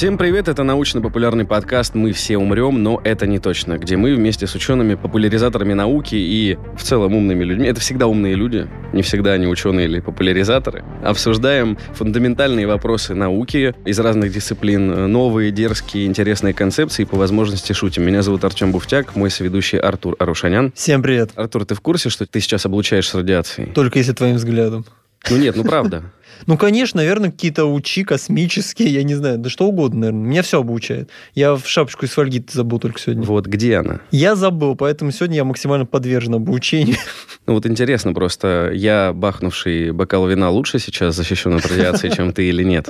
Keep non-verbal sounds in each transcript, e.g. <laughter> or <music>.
Всем привет, это научно-популярный подкаст «Мы все умрем, но это не точно», где мы вместе с учеными, популяризаторами науки и в целом умными людьми, это всегда умные люди, не всегда они ученые или популяризаторы, обсуждаем фундаментальные вопросы науки из разных дисциплин, новые, дерзкие, интересные концепции и по возможности шутим. Меня зовут Артем Буфтяк, мой соведущий Артур Арушанян. Всем привет. Артур, ты в курсе, что ты сейчас облучаешь с радиацией? Только если твоим взглядом. Ну нет, ну правда. <laughs> Ну, конечно, наверное, какие-то учи космические, я не знаю, да что угодно, наверное. Меня все обучает. Я в шапочку из фольги забыл только сегодня. Вот где она? Я забыл, поэтому сегодня я максимально подвержен обучению. <laughs> Ну вот интересно просто, я, бахнувший бокал вина, лучше сейчас защищен от радиации, чем ты или нет?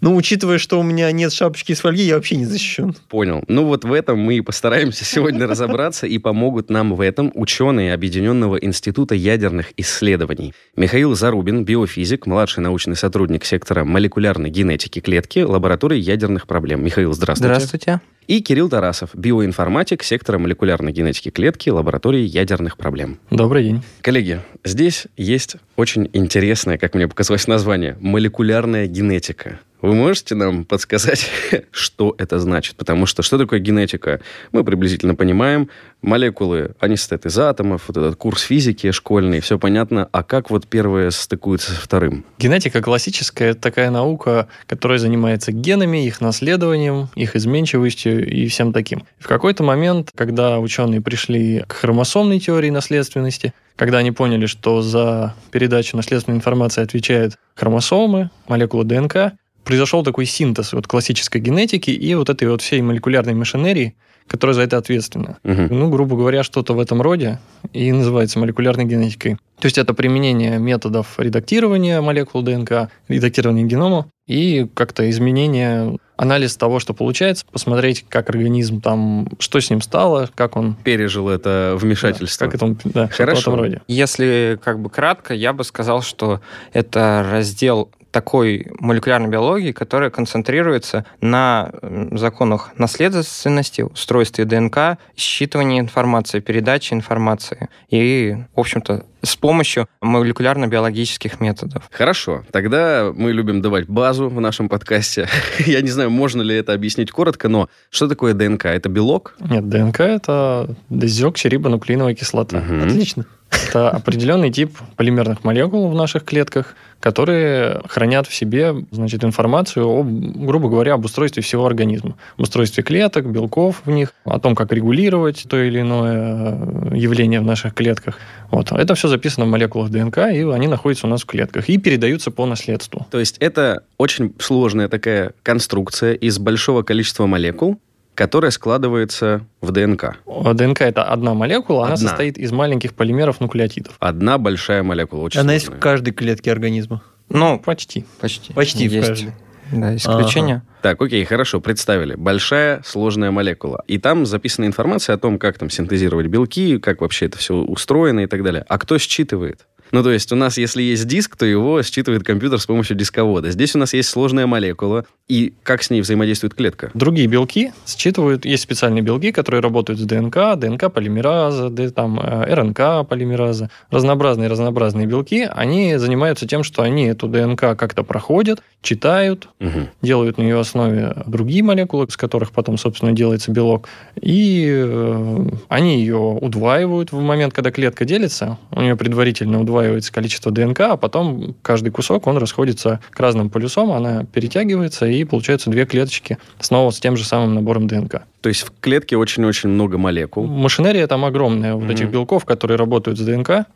Ну, учитывая, что у меня нет шапочки из фольги, я вообще не защищен. Понял. Ну вот в этом мы и постараемся <laughs> сегодня разобраться, и помогут нам в этом ученые Объединенного института ядерных исследований. Михаил Зарубин, биофизик, младший научный сотрудник сектора молекулярной генетики клетки лаборатории ядерных проблем. Михаил, здравствуйте. Здравствуйте. И Кирилл Тарасов, биоинформатик сектора молекулярной генетики клетки лаборатории ядерных проблем. Добрый день. Коллеги, здесь есть очень интересное, как мне показалось название, молекулярная генетика. Вы можете нам подсказать, <laughs> что это значит? Потому что что такое генетика? Мы приблизительно понимаем. Молекулы, они состоят из атомов, вот этот курс физики школьный, все понятно. А как вот первое стыкуется со вторым? Генетика классическая – это такая наука, которая занимается генами, их наследованием, их изменчивостью и всем таким. В какой-то момент, когда ученые пришли к хромосомной теории наследственности, когда они поняли, что за передачу наследственной информации отвечают хромосомы, молекулы ДНК, произошел такой синтез вот классической генетики и вот этой вот всей молекулярной машинерии, которая за это ответственна. Угу. Ну, грубо говоря, что-то в этом роде и называется молекулярной генетикой. То есть это применение методов редактирования молекул ДНК, редактирования генома и как-то изменение, анализ того, что получается, посмотреть, как организм там, что с ним стало, как он... Пережил это вмешательство. Да, как это, да, Хорошо. в этом роде. Если как бы кратко, я бы сказал, что это раздел такой молекулярной биологии, которая концентрируется на законах наследственности, устройстве ДНК, считывании информации, передаче информации и, в общем-то, с помощью молекулярно-биологических методов. Хорошо. Тогда мы любим давать базу в нашем подкасте. <laughs> Я не знаю, можно ли это объяснить коротко, но что такое ДНК? Это белок? Нет, ДНК – это дезоксирибонуклеиновая кислота. Мгм. Отлично. Это определенный тип полимерных молекул в наших клетках, которые хранят в себе значит, информацию, об, грубо говоря, об устройстве всего организма. Об устройстве клеток, белков в них, о том, как регулировать то или иное э, явление в наших клетках. Вот. Это все записано в молекулах ДНК, и они находятся у нас в клетках и передаются по наследству. То есть это очень сложная такая конструкция из большого количества молекул, которая складывается в ДНК. А ДНК – это одна молекула, она Одна. состоит из маленьких полимеров нуклеотидов. Одна большая молекула. Очень Она есть в сложная. каждой клетке организма. Ну, Почти. почти. Почти в Есть, каждой. Да, исключения. Так, окей, хорошо, представили. Большая сложная молекула. И там записана информация о том, как там синтезировать белки, как вообще это все устроено и так далее. А кто считывает? Ну, то есть у нас, если есть диск, то его считывает компьютер с помощью дисковода. Здесь у нас есть сложная молекула, и как с ней взаимодействует клетка? Другие белки считывают, есть специальные белки, которые работают с ДНК, ДНК-полимераза, д- там, э, РНК-полимераза, разнообразные-разнообразные белки, они занимаются тем, что они эту ДНК как-то проходят, читают, Мгм. делают на ее основе другие молекулы, из которых потом, собственно, делается белок, и э, они ее удваивают в момент, когда клетка делится, у нее предварительно удваивается количество ДНК, а потом каждый кусок, он расходится к разным полюсам, она перетягивается, и получаются две клеточки снова с тем же самым набором ДНК. То есть в клетке очень-очень много молекул. Машинерия там огромная, вот Мгм. этих белков, которые работают с ДНК,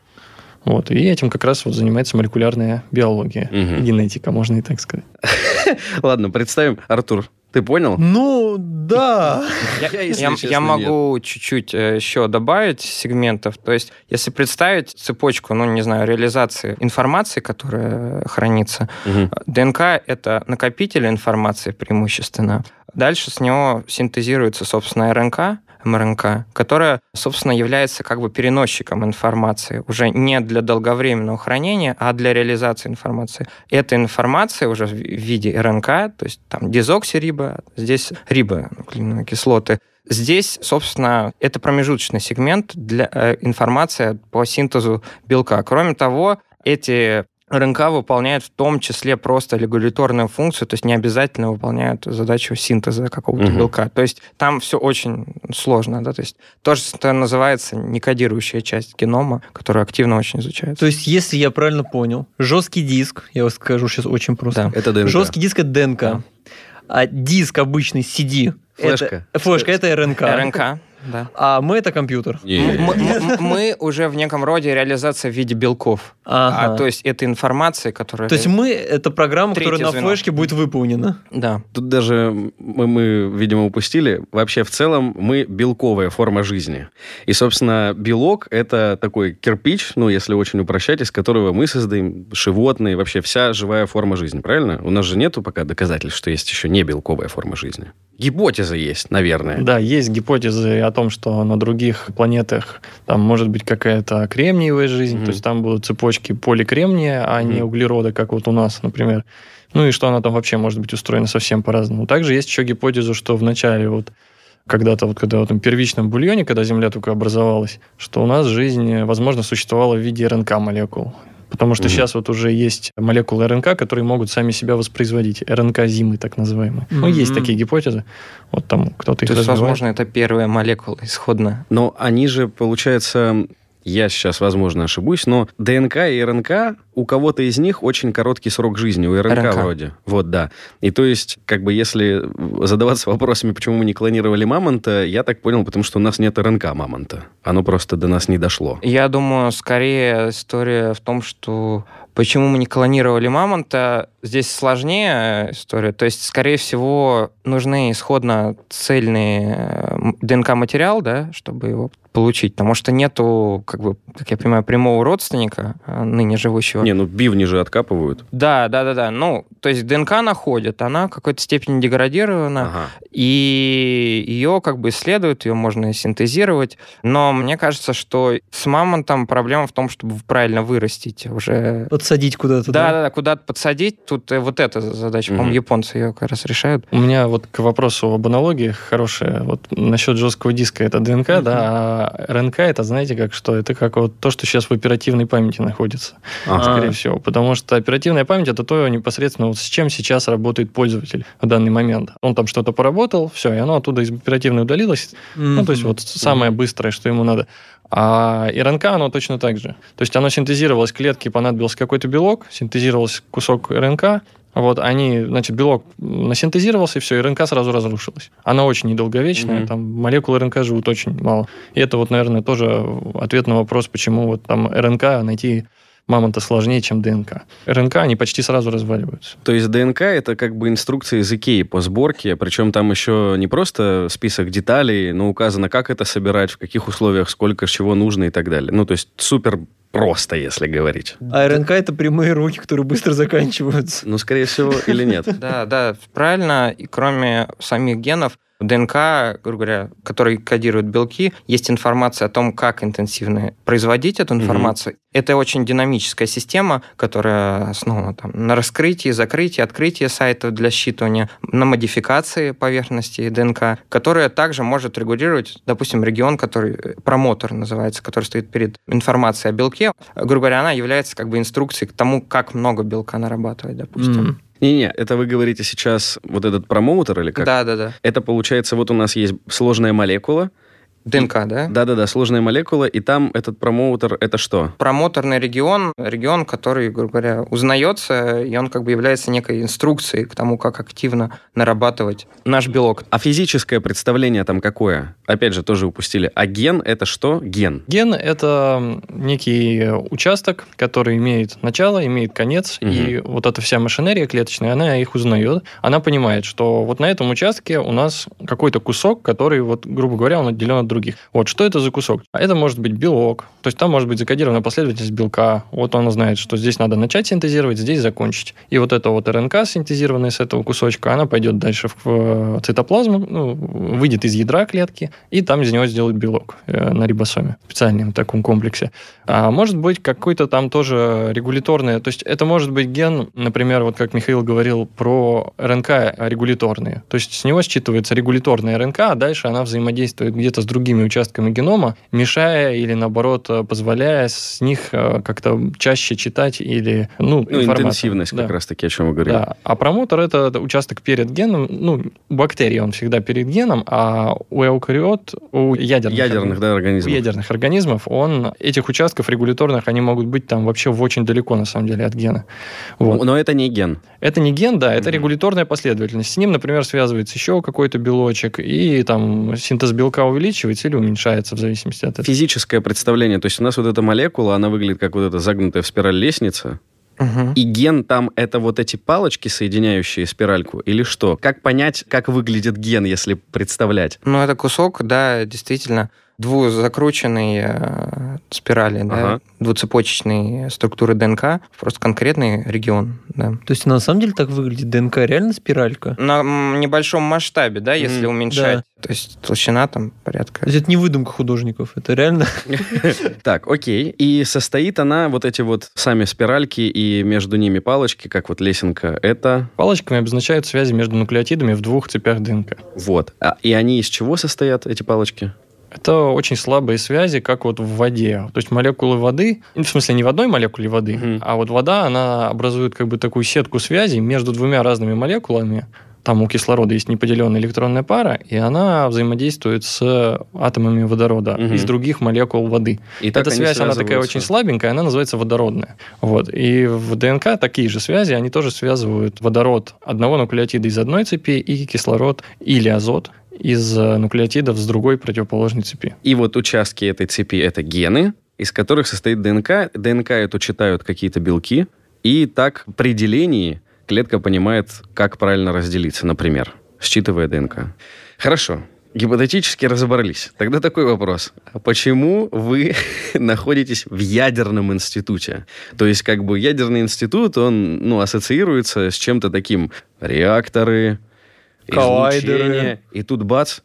вот, и этим как раз вот занимается молекулярная биология, Мгм. генетика, можно и так сказать. <laughs> Ладно, представим, Артур, ты понял? Ну, да. Я, если я- честно, я могу чуть-чуть э, еще добавить сегментов. То есть, если представить цепочку, ну, не знаю, реализации информации, которая хранится, Мгм. ДНК — это накопитель информации преимущественно. Дальше с него синтезируется, собственно, РНК, МРНК, которая, собственно, является как бы переносчиком информации, уже не для долговременного хранения, а для реализации информации. Эта информация уже в виде РНК, то есть там дезоксириба, здесь рибонуклеиновые кислоты, Здесь, собственно, это промежуточный сегмент для э, информации по синтезу белка. Кроме того, эти РНК выполняет в том числе просто регуляторную функцию, то есть не обязательно выполняют задачу синтеза какого-то Мгм. белка. То есть там все очень сложно, да, то есть то, что называется некодирующая часть генома, которая активно очень изучается. То есть, если я правильно понял, жесткий диск, я вам скажу сейчас очень просто. Да. Это ДНК. Жесткий диск это ДНК, Да. а диск обычный CD Флешка. Это, флешка это РНК. РНК, да. А мы это компьютер. Мы уже в неком роде реализация в виде белков. Ага. А, то есть это информация, которая... То есть мы это программа, Третье которая на флешке будет выполнена. Да. Тут даже мы, мы, видимо, упустили. Вообще, в целом, мы белковая форма жизни. И, собственно, белок — это такой кирпич, ну, если очень упрощать, из которого мы создаем животные, вообще вся живая форма жизни, правильно? У нас же нету пока доказательств, что есть еще не белковая форма жизни. Гипотеза есть, наверное. Да, есть гипотезы о том, что на других планетах там может быть какая-то кремниевая жизнь, Мгм. то есть там будут цепочки поликремния, а не Мгм. углерода, как вот у нас, например. Ну и что она там вообще может быть устроена совсем по-разному. Также есть еще гипотеза, что в начале вот когда-то вот когда в этом первичном бульоне, когда Земля только образовалась, что у нас жизнь, возможно, существовала в виде РНК-молекул. Потому что Мгм. сейчас вот уже есть молекулы РНК, которые могут сами себя воспроизводить. РНК-зимы, так называемые. Ну, есть такие гипотезы. Вот там кто-то их То есть, развивает. возможно, это первая молекула исходная. Но они же, получается, я сейчас, возможно, ошибусь, но ДНК и РНК, у кого-то из них очень короткий срок жизни, у РНК, РНК. вроде. Вот, да. И то есть, как бы, если задаваться <laughs> вопросами, почему мы не клонировали мамонта, я так понял, потому что у нас нет РНК мамонта. Оно просто до нас не дошло. Я думаю, скорее история в том, что почему мы не клонировали мамонта, здесь сложнее история. То есть, скорее всего, нужны исходно цельный э, ДНК-материал, да, чтобы его получить, потому что нету, как бы, как я понимаю, прямого родственника, э, ныне живущего. Не, ну бивни же откапывают. Да, да, да, да. Ну, то есть ДНК находят, она в какой-то степени деградирована, Ага. и ее как бы исследуют, ее можно синтезировать. Но мне кажется, что с мамонтом проблема в том, чтобы правильно вырастить уже. Подсадить куда-то. Да, да, да, куда-то подсадить. Тут э, вот эта задача, по-моему, Мгм. японцы ее как раз решают. У меня вот к вопросу об аналогии хорошая. Вот насчет жесткого диска это ДНК, Мгм. да, а РНК это, знаете, как что? Это как вот то, что сейчас в оперативной памяти находится, Ага. скорее А. всего. Потому что оперативная память это то непосредственно вот с чем сейчас работает пользователь в данный момент. Он там что-то поработал, все, и оно оттуда из оперативной удалилось. Ну, то есть вот самое быстрое, что ему надо. А РНК, оно точно так же. То есть оно синтезировалось, клетке понадобился какой-то белок, синтезировался кусок РНК, вот, они, значит, белок насинтезировался, и все, и РНК сразу разрушилась. Она очень недолговечная, Мгм. там молекулы РНК живут очень мало. И это вот, наверное, тоже ответ на вопрос, почему вот там РНК найти мамонта сложнее, чем ДНК. РНК, они почти сразу разваливаются. То есть ДНК это как бы инструкция из Икеи по сборке, причем там еще не просто список деталей, но указано, как это собирать, в каких условиях, сколько чего нужно и так далее. Ну, то есть супер просто, если говорить. А РНК это прямые руки, которые быстро заканчиваются. Ну, скорее всего, или нет. Да, да, правильно. И кроме самих генов, в ДНК, грубо говоря, который кодирует белки, есть информация о том, как интенсивно производить эту информацию. Это очень динамическая система, которая основана там, на раскрытии, закрытии, открытии сайтов для считывания, на модификации поверхности ДНК, которая также может регулировать, допустим, регион, который э, промотор называется, который стоит перед информацией о белке. Грубо говоря, она является как бы инструкцией к тому, как много белка нарабатывать, допустим. М. Не-не, это вы говорите сейчас вот этот промоутер или как? Да, да, да. Это получается, вот у нас есть сложная молекула. ДНК, да? Да-да-да, сложная молекула, и там этот промоутер, это что? Промоторный регион, регион, который, грубо говоря, узнается, и он как бы является некой инструкцией к тому, как активно нарабатывать наш белок. А физическое представление там какое? Опять же, тоже упустили. А ген это что? Ген. Ген – это некий участок, который имеет начало, имеет конец, Мгм. и вот эта вся машинерия клеточная, она их узнает. Она понимает, что вот на этом участке у нас какой-то кусок, который, вот, грубо говоря, он отделен от других. Вот что это за кусок? А Это может быть белок, то есть там может быть закодирована последовательность белка. Вот она знает, что здесь надо начать синтезировать, здесь закончить. И вот эта вот РНК, синтезированная с этого кусочка, она пойдет дальше в э, цитоплазму, ну, выйдет из ядра клетки, и там из него сделают белок э, на рибосоме, в специальном таком комплексе. А может быть какой-то там тоже регуляторный, то есть это может быть ген, например, вот как Михаил говорил про РНК регуляторные. То есть с него считывается регуляторная РНК, а дальше она взаимодействует где-то с другими другими участками генома, мешая или, наоборот, позволяя с них как-то чаще читать или, ну, Ну, интенсивность Да. как раз-таки, о чем вы говорили. Да. А промотор это участок перед геном, ну, у бактерий он всегда перед геном, а у эукариот, у ядерных, Ядерных, да, у организмов. ядерных организмов, он этих участков регуляторных, они могут быть там вообще в очень далеко, на самом деле, от гена. Вот. Но это не ген. Это не ген, да, это Мгм. регуляторная последовательность. С ним, например, связывается еще какой-то белочек, и там синтез белка увеличивается или уменьшается в зависимости от этого. Физическое представление. То есть у нас вот эта молекула, она выглядит как вот эта загнутая в спираль лестница. Мгм. И ген там это вот эти палочки, соединяющие спиральку, или что? Как понять, как выглядит ген, если представлять? Ну, это кусок, да, действительно, двузакрученной э, спирали, да, Ага. двуцепочечной структуры ДНК, просто конкретный регион, да. То есть на самом деле так выглядит? ДНК реально спиралька? На небольшом масштабе, да, если Мгм. уменьшать. То есть толщина там порядка. То есть это не выдумка художников, это реально... <laughs> Так, окей. И состоит она, вот эти вот сами спиральки и между ними палочки, как вот лесенка, это Палочками обозначают связи между нуклеотидами в двух цепях ДНК. вот. А- и они из чего состоят, эти палочки? Это очень слабые связи, как вот в воде. То есть молекулы воды, ну, в смысле не в одной молекуле воды, Мгм. а вот вода, она образует как бы такую сетку связей между двумя разными молекулами. Там у кислорода есть неподеленная электронная пара, и она взаимодействует с атомами водорода Мгм. из других молекул воды. И Эта связь, она такая очень слабенькая, она называется водородная. Вот. И в ДНК такие же связи, они тоже связывают водород одного нуклеотида из одной цепи и кислород или азот из э, нуклеотидов с другой противоположной цепи. И вот участки этой цепи — это гены, из которых состоит ДНК. ДНК эту читают какие-то белки, и так при делении клетка понимает, как правильно разделиться, например, считывая ДНК. Хорошо. Гипотетически разобрались. Тогда такой вопрос. А почему вы <laughs> находитесь в ядерном институте? То есть, как бы, ядерный институт, он, ну, ассоциируется с чем-то таким. Реакторы, Коллайдеры. излучение. И тут бац,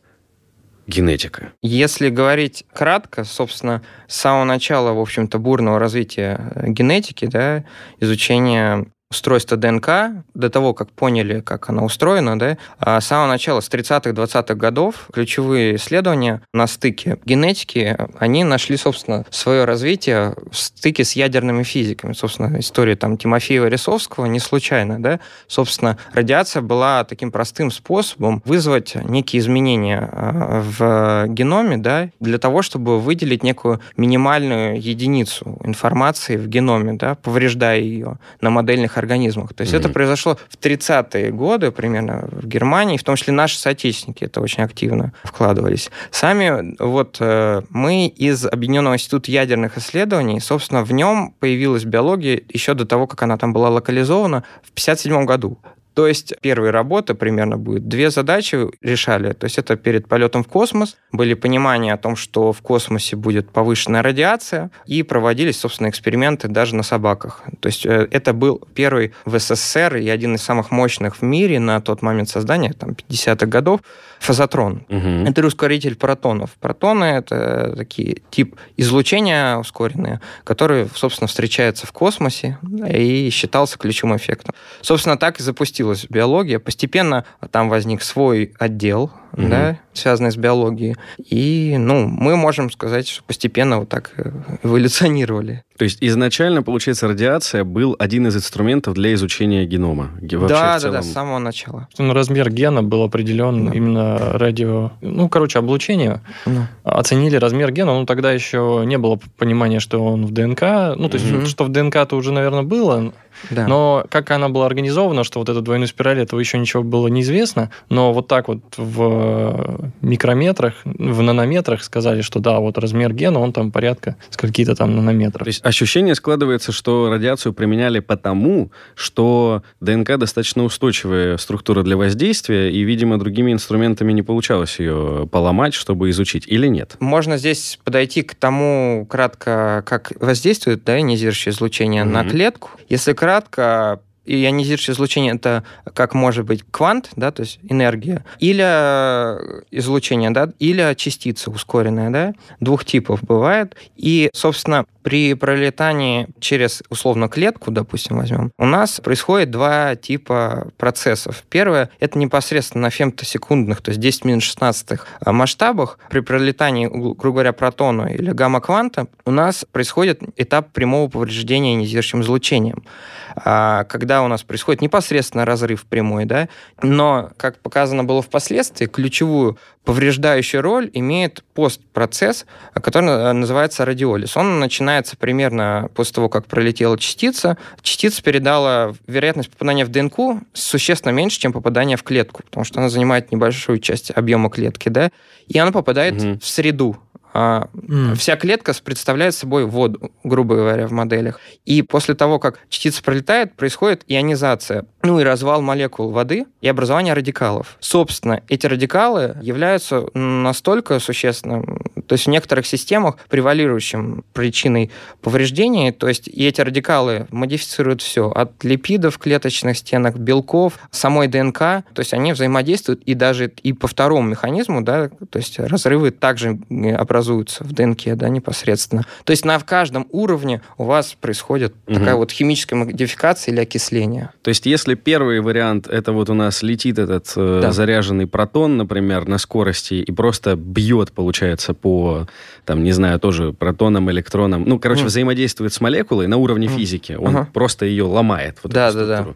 генетика. Если говорить кратко, собственно, с самого начала, в общем-то, бурного развития э, генетики, да, изучения устройства ДНК, до того, как поняли, как она устроена, да, а с самого начала, с 30-х, 20-х годов, ключевые исследования на стыке генетики, они нашли, собственно, свое развитие в стыке с ядерными физиками. Собственно, история там Тимофеева-Рисовского не случайно, да. Собственно, радиация была таким простым способом вызвать некие изменения а, в геноме, да, для того, чтобы выделить некую минимальную единицу информации в геноме, да, повреждая ее на модельных организмах. То есть Мгм. это произошло в 30-е годы примерно в Германии, в том числе наши соотечественники это очень активно вкладывались. Сами вот э, мы из Объединенного института ядерных исследований, собственно, в нем появилась биология еще до того, как она там была локализована в 57 году. То есть первые работы примерно будет. Две задачи решали. То есть это перед полетом в космос. Были понимания о том, что в космосе будет повышенная радиация. И проводились, собственно, эксперименты даже на собаках. То есть э, это был первый в СССР и один из самых мощных в мире на тот момент создания, там, 50-х годов, фазотрон. Мгм. Это ускоритель протонов. Протоны — это такие тип излучения ускоренные, которые, собственно, встречаются в космосе и считался ключевым эффектом. Собственно, так и запустилась биология. Постепенно там возник свой отдел, Мгм. да, связанный с биологией. И, ну, мы можем сказать, что постепенно вот так э, эволюционировали. То есть изначально, получается, радиация был один из инструментов для изучения генома. Ге- Вообще да, в да, да, целом. с самого начала. Ну, Размер гена был определен Да. именно радио... Ну, короче, облучение. Ну, Оценили размер гена, ну, тогда еще не было понимания, что он в ДНК. Ну, то есть, Мгм. что в ДНК-то уже, наверное, было, да. но как она была организована, что вот эта двойная спираль, этого еще ничего было неизвестно. Но вот так вот в микрометрах, в нанометрах сказали, что да, вот размер гена, он там порядка скольки-то там нанометров. То есть ощущение складывается, что радиацию применяли потому, что ДНК достаточно устойчивая структура для воздействия, и, видимо, другими инструментами не получалось ее поломать, чтобы изучить, или нет? Можно здесь подойти к тому кратко, как воздействует да, ионизирующее излучение на Мгм. клетку. Если кратко, ионизирующее излучение это как может быть квант, да, то есть энергия, или излучение, да, или частица ускоренная, да, двух типов бывает. И, собственно, при пролетании через, условно, клетку, допустим, возьмем, у нас происходит два типа процессов. Первое — это непосредственно на фемтосекундных, то есть 10 минут 16 масштабах. При пролетании, грубо говоря, протона или гамма-кванта у нас происходит этап прямого повреждения ионизирующим излучением. А, когда у нас происходит непосредственно разрыв прямой, да, но, как показано было впоследствии, ключевую повреждающую роль имеет постпроцесс, который называется радиолиз. Он начинается примерно после того, как пролетела частица. Частица передала вероятность попадания в ДНК существенно меньше, чем попадание в клетку, потому что она занимает небольшую часть объема клетки, да, и она попадает угу. в среду, mm. Вся клетка представляет собой воду, грубо говоря, в моделях. И после того, как частица пролетает, происходит ионизация, ну и развал молекул воды и образование радикалов. Собственно, эти радикалы являются настолько существенным, то есть в некоторых системах превалирующим причиной повреждений, то есть и эти радикалы модифицируют все, от липидов, клеточных стенок, белков, самой ДНК, то есть они взаимодействуют и даже и по второму механизму, да, то есть разрывы также образуют образуются в ДНК, да, непосредственно. То есть на каждом уровне у вас происходит угу. такая вот химическая модификация или окисление. То есть если первый вариант, это вот у нас летит этот э, да. заряженный протон, например, на скорости и просто бьет, получается, по, там, не знаю, тоже протонам, электронам, ну, короче, mm. взаимодействует с молекулой на уровне mm. физики, он uh-huh. просто ее ломает. Вот да, да, да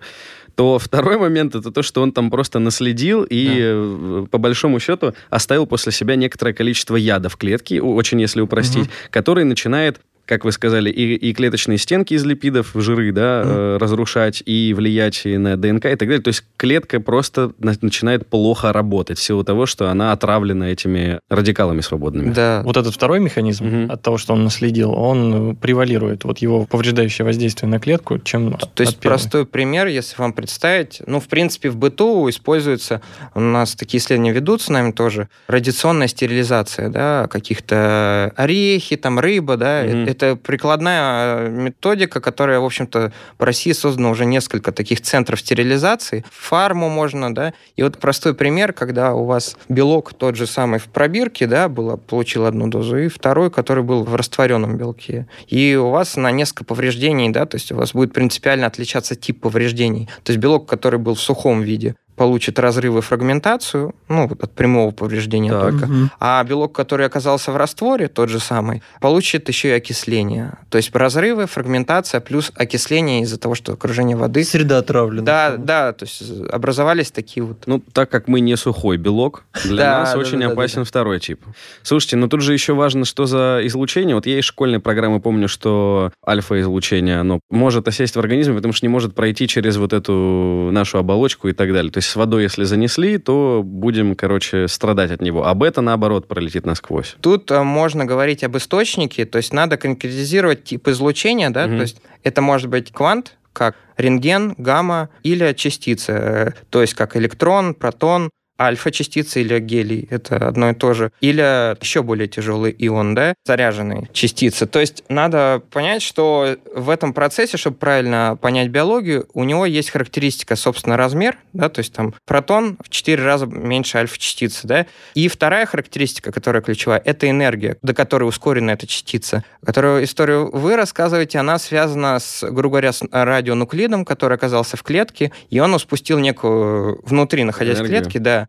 то второй момент это то, что он там просто наследил и, да. Э, по большому счету, оставил после себя некоторое количество яда в клетке, очень если упростить, угу. который начинает как вы сказали, и, и клеточные стенки из липидов, жиры, да, mm. э, разрушать, и влиять на ДНК и так далее. То есть клетка просто на, начинает плохо работать в силу того, что она отравлена этими радикалами свободными. Да. Вот этот второй механизм mm-hmm. от того, что он наследил, он превалирует, вот его повреждающее воздействие на клетку, чем То, то есть первой. простой пример, если вам представить, ну, в принципе, в быту используется, у нас такие исследования ведутся нами тоже, радиационная стерилизация, да, каких-то орехи, там, рыба, да, mm-hmm это прикладная э, методика, которая, в общем-то, по России создана уже несколько таких центров стерилизации. Фарму можно, да. И вот простой пример, когда у вас белок тот же самый в пробирке, да, было, получил одну дозу, и второй, который был в растворенном белке. И у вас на несколько повреждений, да, то есть у вас будет принципиально отличаться тип повреждений. То есть белок, который был в сухом виде, получит разрывы фрагментацию, ну, от прямого повреждения так. только. Угу. А белок, который оказался в растворе, тот же самый, получит еще и окисление. То есть разрывы, фрагментация плюс окисление из-за того, что окружение воды... Среда отравлена. Да, да, то есть образовались такие вот... Ну, так как мы не сухой белок, для нас очень опасен второй тип. Слушайте, но тут же еще важно, что за излучение. Вот я из школьной программы помню, что альфа-излучение, оно может осесть в организме, потому что не может пройти через вот эту нашу оболочку и так далее. То есть с водой, если занесли, то будем, короче, страдать от него. А бета, наоборот, пролетит насквозь. Тут э, можно говорить об источнике, то есть надо конкретизировать тип излучения, да, угу. то есть это может быть квант, как рентген, гамма или частица, э, то есть как электрон, протон, альфа-частицы или гелий, это одно и то же, или еще более тяжелый ион, да, заряженные частицы. То есть надо понять, что в этом процессе, чтобы правильно понять биологию, у него есть характеристика, собственно, размер, да, то есть там протон в 4 раза меньше альфа-частицы, да, и вторая характеристика, которая ключевая, это энергия, до которой ускорена эта частица, которую историю вы рассказываете, она связана с, грубо говоря, с радионуклидом, который оказался в клетке, и он спустил некую внутри, находясь Энергию. в клетке, да,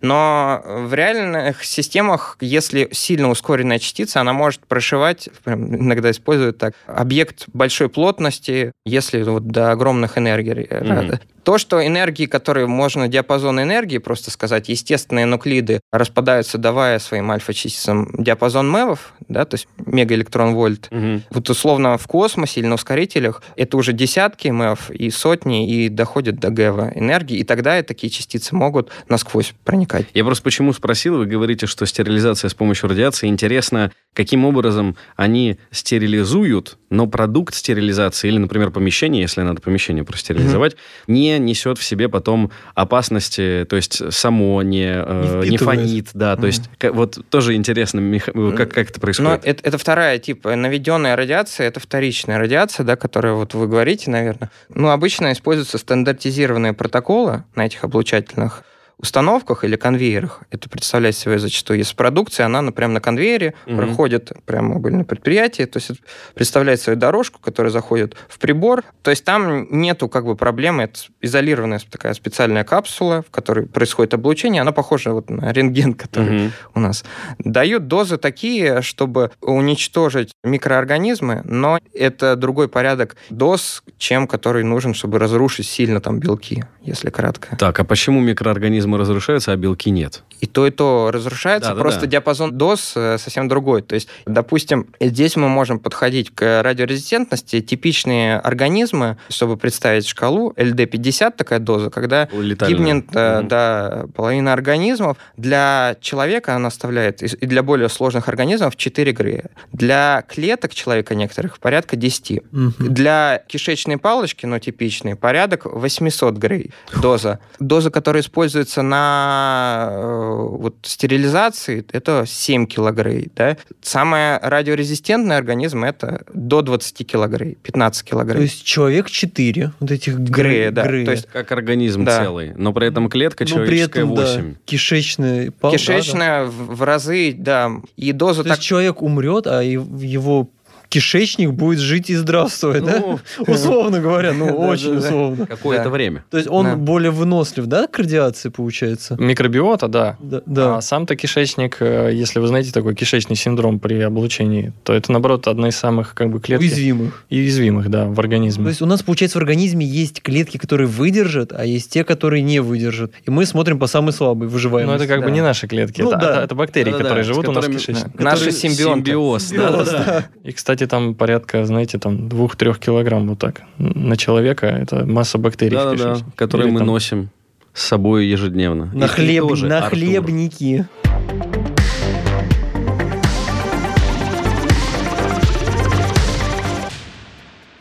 но в реальных системах, если сильно ускоренная частица, она может прошивать, иногда используют так, объект большой плотности, если вот до огромных энергий. Mm-hmm. То, что энергии, которые можно диапазон энергии, просто сказать, естественные нуклиды распадаются, давая своим альфа-частицам диапазон мевов, да, то есть мегаэлектрон-вольт. Угу. Вот условно в космосе или на ускорителях это уже десятки мев и сотни, и доходят до гэва энергии, и тогда такие частицы могут насквозь проникать возникать. Я просто почему спросил, вы говорите, что стерилизация с помощью радиации. Интересно, каким образом они стерилизуют, но продукт стерилизации или, например, помещение, если надо помещение простерилизовать, mm-hmm. не несет в себе потом опасности, то есть само не, э, не, не фонит, да, mm-hmm. то есть как, вот тоже интересно, как, как это происходит. Но это, это вторая, типа, наведенная радиация, это вторичная радиация, да, которая вот вы говорите, наверное. Ну, обычно используются стандартизированные протоколы на этих облучательных установках или конвейерах. Это представляет себе зачастую, если продукция, она, например, на конвейере угу. проходит прямо были на предприятии, то есть представляет свою дорожку, которая заходит в прибор. То есть там нету как бы проблемы, это изолированная такая специальная капсула, в которой происходит облучение, она похожа вот на рентген, который угу. у нас. Дают дозы такие, чтобы уничтожить микроорганизмы, но это другой порядок доз, чем который нужен, чтобы разрушить сильно там белки, если кратко. Так, а почему микроорганизмы организмы разрушаются, а белки нет. И то, и то разрушается, да, просто да, да. диапазон доз э, совсем другой. То есть, допустим, здесь мы можем подходить к радиорезистентности. Типичные организмы, чтобы представить шкалу, LD50 такая доза, когда гибнет угу. да, половина организмов. Для человека она оставляет, и для более сложных организмов, 4 грея. Для клеток человека некоторых порядка 10. Угу. Для кишечной палочки, но типичные, порядок 800 грей доза. Доза, которая используется находится на э, вот, стерилизации, это 7 килогрей. Да? Самый радиорезистентный организм это до 20 килогрей, 15 килогрей. То есть человек 4 вот этих грея. Да. Грея. То есть как организм да. целый, но при этом клетка но человеческая при этом, 8. Да, кишечная пал, Кишечная да, да. в разы, да. И доза То так... есть человек умрет, а его кишечник будет жить и здравствовать, ну, да? <laughs> Условно говоря, ну, <laughs> очень условно. Какое-то время. То есть он более вынослив, да, к радиации, получается? Микробиота, да. Да. А сам-то кишечник, э, если вы знаете такой кишечный синдром при облучении, то это, наоборот, одна из самых, как бы, клеток... Уязвимых. Уязвимых, да, в организме. То есть у нас, получается, в организме есть клетки, которые выдержат, а есть те, которые не выдержат. И мы смотрим по самой слабой выживаемости. Ну, это как бы не наши клетки, ну, это, да. это бактерии, которые живут у нас в кишечнике. Наши симбионты. Симбиоз, да. И, кстати, кстати, там порядка, знаете, там 2-3 килограмм вот так на человека. Это масса бактерий да, в Да, да, которые Или мы там... носим с собой ежедневно. На, хлеб... тоже, на хлебники.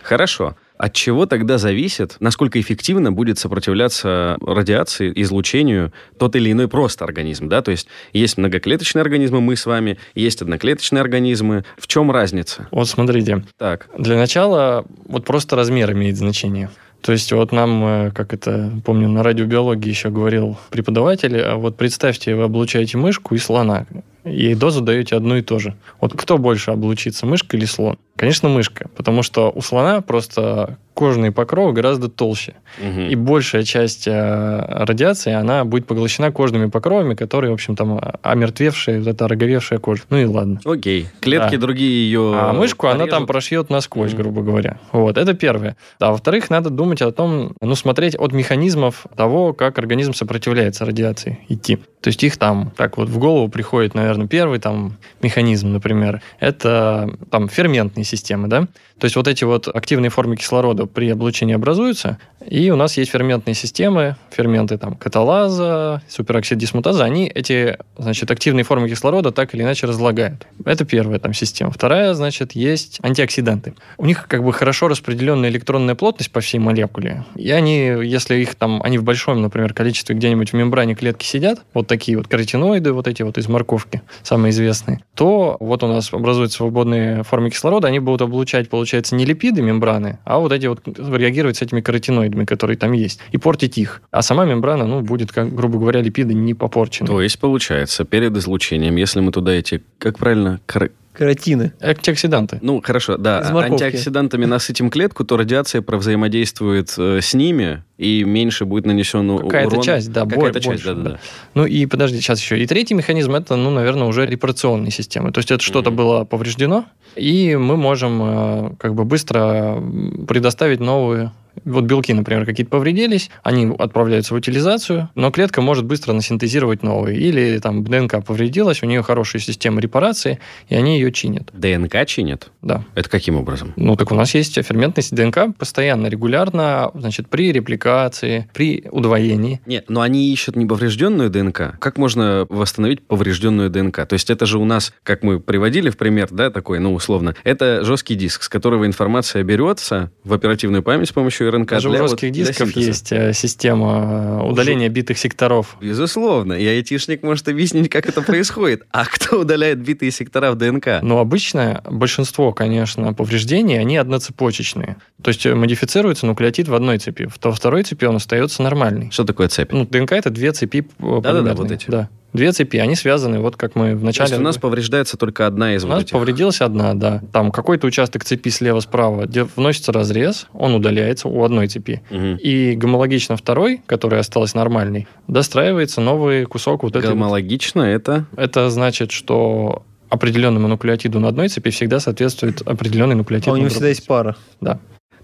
Хорошо. От чего тогда зависит, насколько эффективно будет сопротивляться радиации, излучению тот или иной просто организм, да? То есть есть многоклеточные организмы, мы с вами, есть одноклеточные организмы. В чем разница? Вот смотрите. Так. Для начала вот просто размер имеет значение. То есть вот нам, э, как это, помню, на радиобиологии еще говорил преподаватель, а вот представьте, вы облучаете мышку и слона, и дозу даете одну и ту же. Вот кто больше облучится, мышка или слон? Конечно, мышка, потому что у слона просто кожные покровы гораздо толще. Угу. И большая часть э, радиации, она будет поглощена кожными покровами, которые, в общем, там омертвевшая, вот эта роговевшая кожа. Ну и ладно. Окей. Клетки да. другие ее А мышку порежут. она там прошьет насквозь, угу. грубо говоря. Вот, это первое. А во-вторых, надо думать о том, ну, смотреть от механизмов того, как организм сопротивляется радиации, идти. То есть их там, так вот в голову приходит, наверное, первый там механизм, например, это там ферментные системы, да? То есть вот эти вот активные формы кислорода при облучении образуются, и у нас есть ферментные системы, ферменты там каталаза, супероксид дисмутаза, они эти, значит, активные формы кислорода так или иначе разлагают. Это первая там система. Вторая, значит, есть антиоксиданты. У них как бы хорошо распределенная электронная плотность по всей молекуле, и они, если их там, они в большом, например, количестве где-нибудь в мембране клетки сидят, вот такие вот каротиноиды, вот эти вот из морковки, самые известные, то вот у нас образуются свободные формы кислорода, они будут облучать, получается, не липиды мембраны, а вот эти вот реагировать с этими каротиноидами, которые там есть, и портить их. А сама мембрана, ну, будет, как, грубо говоря, липиды не попорчены. То есть, получается, перед излучением, если мы туда эти, как правильно, кар Каротины. Антиоксиданты. Ну, хорошо, да. Антиоксидантами насытим клетку, то радиация провзаимодействует э, с ними, и меньше будет нанесен Какая-то урон. часть, да. Какая-то часть, да, да, да. Ну и подожди, сейчас еще. И третий механизм, это, ну, наверное, уже репарационные системы. То есть это что-то mm-hmm. было повреждено, и мы можем э, как бы быстро предоставить новую Вот белки, например, какие-то повредились, они отправляются в утилизацию, но клетка может быстро насинтезировать новые. Или там ДНК повредилась, у нее хорошая система репарации, и они ее чинят. ДНК чинят? Да. Это каким образом? Ну, так у нас есть ферментность ДНК постоянно, регулярно, значит, при репликации, при удвоении. Нет, но они ищут неповрежденную ДНК. Как можно восстановить поврежденную ДНК? То есть это же у нас, как мы приводили в пример, да, такой, ну, условно, это жесткий диск, с которого информация берется в оперативную память с помощью РНК. Даже у для вот- жестких для дисков есть э, система э, удаления битых секторов. Безусловно. И айтишник может объяснить, как это происходит. А кто удаляет битые сектора в ДНК? Но обычно большинство, конечно, повреждений, они одноцепочечные. То есть э, модифицируется нуклеотид в одной цепи, во второй цепи он остается нормальный. Что такое цепь? Ну, ДНК это две цепи Да-да-да, вот эти. Да. Две цепи, они связаны, вот как мы То вначале... есть у нас повреждается только одна из У вот нас этих. повредилась одна, да. Там какой-то участок цепи слева-справа, где вносится разрез, он удаляется у одной цепи. Мгм. И гомологично второй, который остался нормальный, достраивается новый кусок вот этой... вот- Гомологично это... Это значит, что определенному нуклеотиду на одной цепи всегда соответствует определенный нуклеотид А у него всегда есть пара. Да.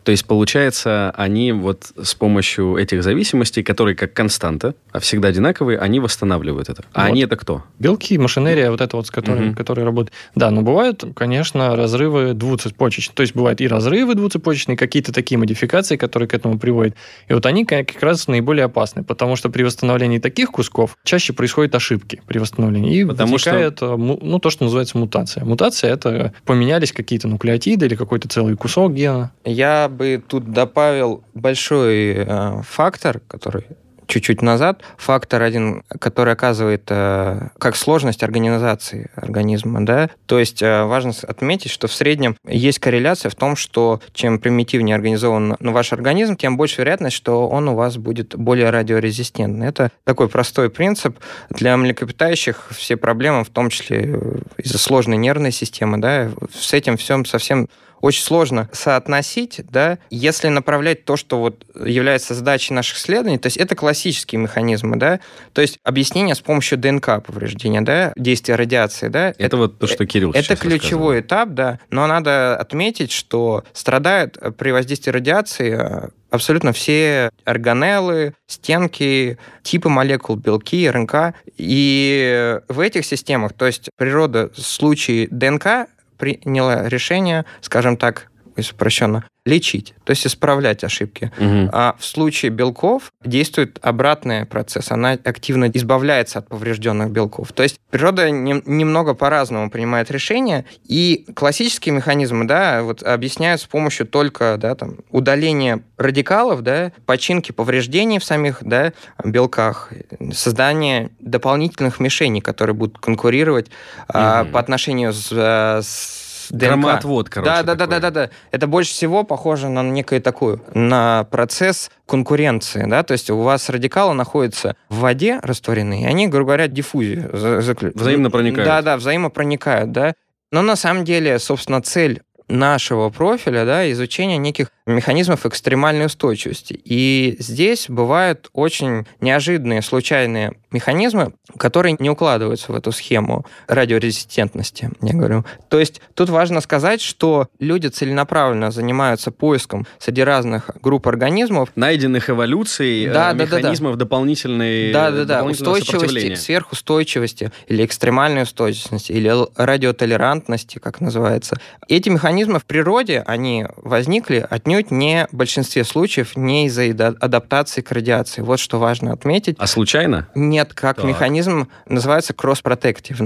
То есть, получается, они вот с помощью этих зависимостей, которые как константа, а всегда одинаковые, они восстанавливают это. А Вот. они это кто? Белки, машинерия, вот это вот, с которой, Мгм. которые работают. Да, но бывают, конечно, разрывы двуцепочечные. То есть бывают и разрывы двуцепочечные, какие-то такие модификации, которые к этому приводят. И вот они как раз наиболее опасны, потому что при восстановлении таких кусков чаще происходят ошибки при восстановлении. И Потому что- вытекает, э, ну, то, что называется мутация. Мутация – это поменялись какие-то нуклеотиды или какой-то целый кусок гена. Я бы тут добавил большой э, фактор, который чуть-чуть назад, фактор один, который оказывает э, как сложность организации организма, да, то есть э, важно отметить, что в среднем есть корреляция в том, что чем примитивнее организован ваш организм, тем больше вероятность, что он у вас будет более радиорезистентный. Это такой простой принцип. Для млекопитающих все проблемы, в том числе э, из-за сложной нервной системы, да, с этим всем совсем очень сложно соотносить, да, если направлять то, что вот является задачей наших исследований, то есть это классические механизмы, да, то есть объяснение с помощью ДНК повреждения, да, действия радиации, да, Это, вот то, что Кирилл это ключевой этап, да. Но надо отметить, что страдают при воздействии радиации э, абсолютно все органеллы, стенки, типы молекул, белки, РНК. И в этих системах, то есть природа в случае ДНК приняла решение, скажем так, если упрощенно, лечить, то есть исправлять ошибки. Мгм. А в случае белков действует обратный процесс. Она активно избавляется от поврежденных белков. То есть природа нем- немного по-разному принимает решения, и классические механизмы, да, вот объясняют с помощью только, да, там, удаления радикалов, да, починки повреждений в самих, да, белках, создания дополнительных мишеней, которые будут конкурировать а, Мгм. по отношению с, а, с ДНК. Громоотвод, короче. Да, да, да, да, да, да. Это больше всего похоже на некое такую, на процесс конкуренции, да, то есть у вас радикалы находятся в воде растворенные, и они, грубо говоря, диффузию за- заклю- Взаимно проникают. Да, да, взаимопроникают, да. Но на самом деле, собственно, цель нашего профиля, да, изучение неких механизмов экстремальной устойчивости. И здесь бывают очень неожиданные, случайные механизмы, которые не укладываются в эту схему радиорезистентности, я говорю. То есть тут важно сказать, что люди целенаправленно занимаются поиском среди разных групп организмов Найденных эволюцией э, Да, да, да, да. механизмов дополнительной да, да, да, устойчивости, сверхустойчивости или экстремальной устойчивости или радиотолерантности, как называется. Эти механизмы в природе, они возникли отнюдь не в большинстве случаев не из-за адаптации к радиации. Вот что важно отметить. А случайно? Нет, как Так. механизм называется кросс-протектив.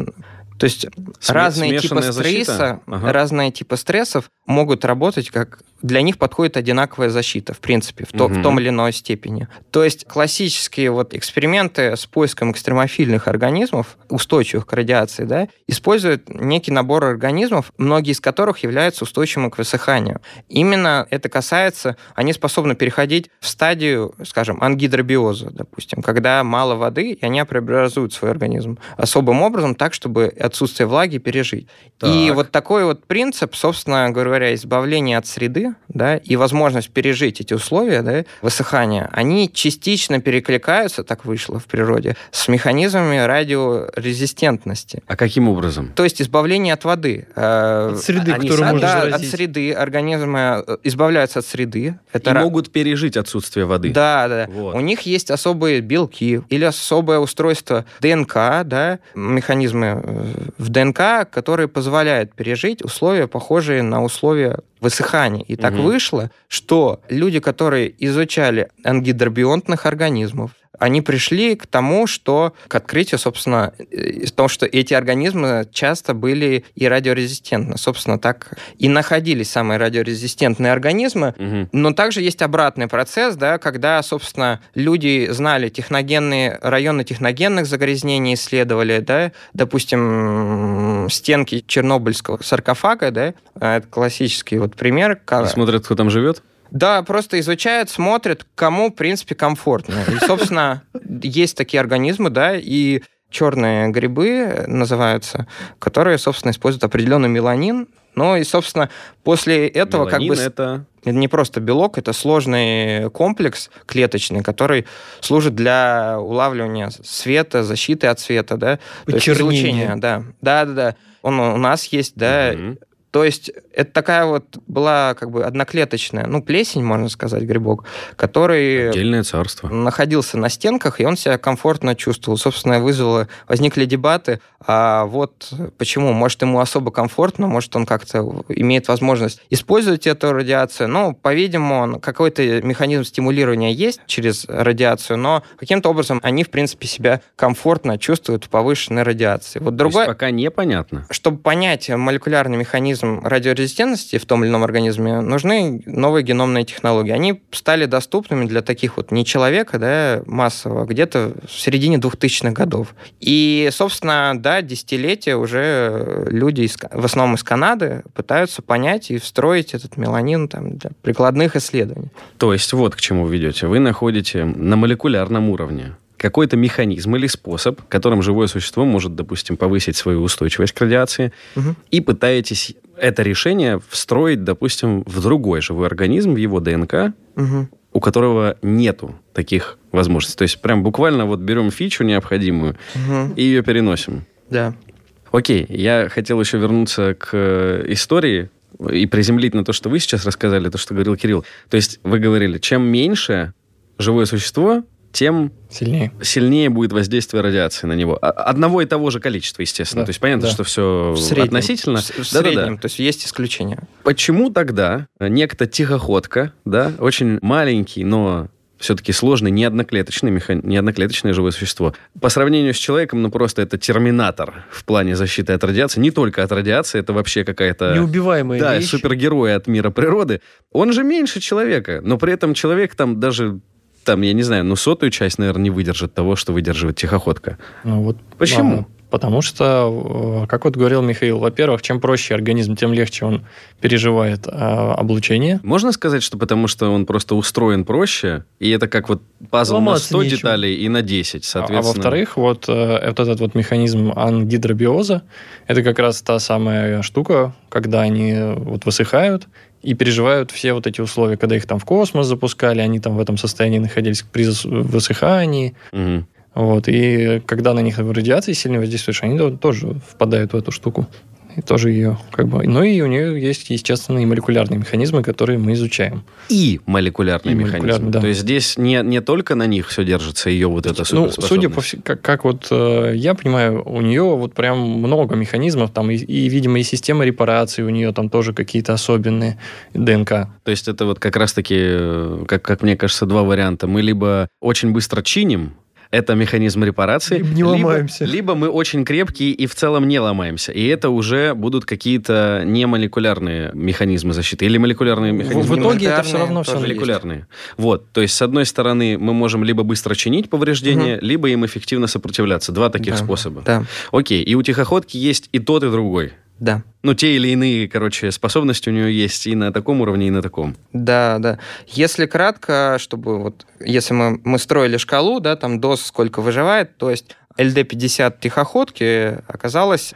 То есть Сме- разные типы защита? стресса, Ага. разные типы стрессов могут работать как для них подходит одинаковая защита, в принципе, в, то- в Мгм. том или иной степени. То есть классические вот эксперименты с поиском экстремофильных организмов, устойчивых к радиации, да, используют некий набор организмов, многие из которых являются устойчивыми к высыханию. Именно это касается, они способны переходить в стадию, скажем, ангидробиоза, допустим, когда мало воды, и они преобразуют свой организм особым образом так, чтобы отсутствие влаги пережить. И Так. вот такой вот принцип, собственно говоря, избавления от среды, да, и возможность пережить эти условия, да, высыхания, они частично перекликаются, так вышло в природе, с механизмами радиорезистентности. А каким образом? То есть избавление от воды. Э, От среды, они которую можно да, от среды организмы э, избавляются от среды. Это И ра- могут пережить отсутствие воды. Да, да. Вот. У них есть особые белки или особое устройство ДНК, да, механизмы э, в ДНК, которые позволяют пережить условия, похожие на условия высыхания. И так Мгм. вышло, что люди, которые изучали ангидробионтных организмов, они пришли к тому, что к открытию, собственно, э, в том, что эти организмы часто были и радиорезистентны. Собственно, так и находились самые радиорезистентные организмы, Мгм. но также есть обратный процесс, да, когда, собственно, люди знали техногенные, районы техногенных загрязнений, исследовали, да, допустим, стенки чернобыльского саркофага, да, а, это классический вот пример. И смотрят, кто там живет? Да, просто изучают, смотрят, кому, в принципе, комфортно. И, собственно, есть такие организмы, да, и черные грибы называются, которые, собственно, используют определенный меланин. Ну и, собственно, после этого как Меланин бы... это... Это не просто белок, это сложный комплекс клеточный, который служит для улавливания света, защиты от света, да, то есть Почернение. излучения, да, да, да, да. Он у нас есть, да, Мгм. То есть это такая вот была как бы одноклеточная, ну, плесень, можно сказать, грибок, который Отдельное царство. находился на стенках, и он себя комфортно чувствовал. Собственно, вызвало, возникли дебаты, а вот почему? Может, ему особо комфортно, может, он как-то имеет возможность использовать эту радиацию. Ну, по-видимому, какой-то механизм стимулирования есть через радиацию, но каким-то образом они, в принципе, себя комфортно чувствуют в повышенной радиации. Вот другой пока непонятно. чтобы понять молекулярный механизм радиорезистентности в том или ином организме, нужны новые геномные технологии. Они стали доступными для таких вот не человека, да, массово, где-то в середине 2000-х годов. И, собственно, да, десятилетия уже люди, из, в основном из Канады, пытаются понять и встроить этот меланин там, для прикладных исследований. То есть вот к чему вы ведете. Вы находите на молекулярном уровне какой-то механизм или способ, которым живое существо может, допустим, повысить свою устойчивость к радиации, Мгм. и пытаетесь это решение встроить, допустим, в другой живой организм, в его ДНК, Мгм. у которого нету таких возможностей. То есть прям буквально вот берем фичу необходимую Мгм. и ее переносим. Да. Окей, я хотел еще вернуться к э, истории и приземлить на то, что вы сейчас рассказали, то, что говорил Кирилл. То есть вы говорили, чем меньше живое существо, тем Сильнее. сильнее будет воздействие радиации на него. А- Одного и того же количества, естественно. Да, То есть понятно, да. что все В среднем. относительно. В, в Да-да-да. среднем, то есть есть исключения. Почему тогда некто тихоходка, да, очень маленький, но все-таки сложный, неодноклеточный, меха- неодноклеточное живое существо. По сравнению с человеком, ну просто это терминатор в плане защиты от радиации. Не только от радиации, это вообще какая-то... Неубиваемая Да, вещь. супергерой от мира природы. Он же меньше человека, но при этом человек там даже, там, я не знаю, ну сотую часть, наверное, не выдержит того, что выдерживает тихоходка. Ну, вот, Почему? а, Потому что, э, как вот говорил Михаил, во-первых, чем проще организм, тем легче он переживает а, облучение. Можно сказать, что потому что он просто устроен проще, и это как вот пазл Ломаться на 100 нечем. деталей и на 10, А- соответственно. А во-вторых, вот, э, вот этот вот механизм ангидробиоза, это как раз та самая штука, когда они вот высыхают и переживают все вот эти условия, когда их там в космос запускали, они там в этом состоянии находились при высыхании, Мгм. вот, и когда на них радиация сильно воздействуешь, они то- тоже впадают в эту штуку. И тоже ее как бы... Ну и у нее есть, естественно, и молекулярные механизмы, которые мы изучаем. И молекулярный И механизм. молекулярный, да. То есть здесь не, не только на них все держится, ее вот эта Ну, судя по всему, как, как вот э, я понимаю, у нее вот прям много механизмов, там и, и, видимо, и система репарации у нее там тоже какие-то особенные ДНК. То есть это вот как раз-таки, э, как, как мне кажется, два варианта. Мы либо очень быстро чиним, это механизм репарации. Либо не ломаемся. Либо мы очень крепкие и в целом не ломаемся. И это уже будут какие-то не молекулярные механизмы защиты. Или молекулярные В, механизмы. в итоге это все молекулярные равно все тоже есть. молекулярные. Вот, то есть, с одной стороны, мы можем либо быстро чинить повреждения, либо им эффективно сопротивляться. Два таких Да. способа. Да, Окей, и у тихоходки есть и тот, и другой. Да. Ну, те или иные, короче, способности у нее есть и на таком уровне, и на таком. Да, да. Если кратко, чтобы вот, если мы, мы строили шкалу, да, там доз сколько выживает, то есть ЛД-50 тихоходки оказалось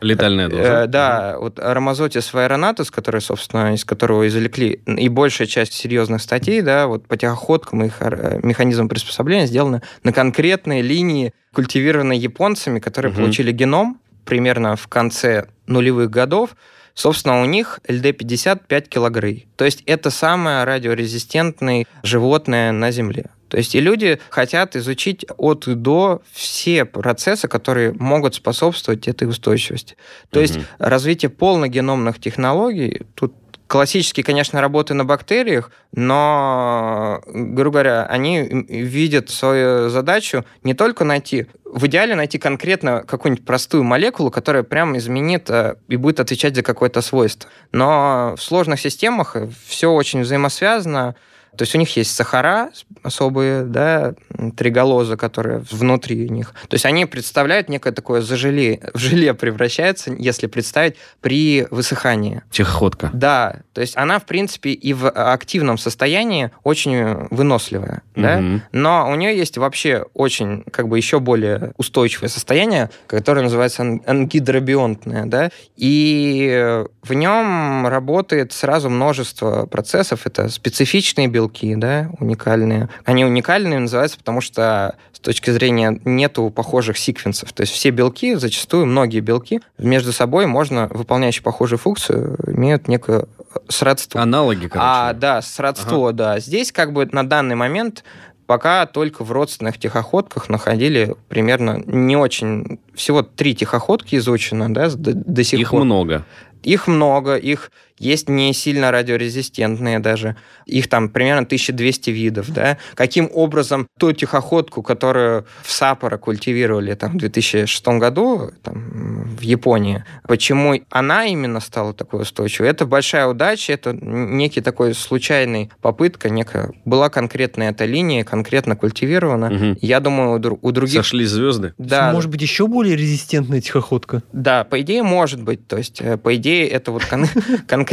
Летальная Э, доза. да, вот Рамазотис вайронатус, который, собственно, из которого извлекли и большая часть серьезных статей, да, вот по тихоходкам их э, механизм приспособления сделаны на конкретной линии, культивированной японцами, которые Мгм. получили геном примерно в конце нулевых годов. Собственно, у них ЛД-50 5 килогрей. То есть это самое радиорезистентное животное на Земле. То есть и люди хотят изучить от и до все процессы, которые могут способствовать этой устойчивости. То есть Мгм. развитие полногеномных технологий, тут классические, конечно, работы на бактериях, но, грубо говоря, они видят свою задачу не только найти, в идеале найти конкретно какую-нибудь простую молекулу, которая прям изменит э, и будет отвечать за какое-то свойство. Но в сложных системах все очень взаимосвязано, то есть у них есть сахара особые, да, триголозы, которые внутри них. То есть они представляют некое такое зажеле, в желе превращается, если представить, при высыхании. Тихоходка. Да, то есть она, в принципе, и в активном состоянии очень выносливая, да, Мгм. но у нее есть вообще очень, как бы, еще более устойчивое состояние, которое называется ан- ангидробионтное, да, и в нем работает сразу множество процессов. Это специфичные белки, да, уникальные. Они уникальные называются, потому что с точки зрения нету похожих секвенсов. То есть все белки, зачастую многие белки, между собой можно, выполняющие похожую функцию, имеют некое сродство. Аналоги, короче. А, да, сродство, да. Здесь как бы на данный момент пока только в родственных тихоходках находили примерно не очень... Всего три тихоходки изучено, да, до, до сих Их пор. много. Их много, их есть не сильно радиорезистентные даже. Их там примерно 1200 видов, да. Каким образом ту тихоходку, которую в Саппоро культивировали там, в 2006 году там, в Японии, почему она именно стала такой устойчивой, это большая удача, это некий такой случайный попытка, некая была конкретная эта линия, конкретно культивирована. Мгм. Я думаю, у, дру- у других... Сошли звезды. Да, Может быть, еще более резистентная тихоходка? да, по идее, может быть. То есть, э, по идее, это вот кон- конкретно...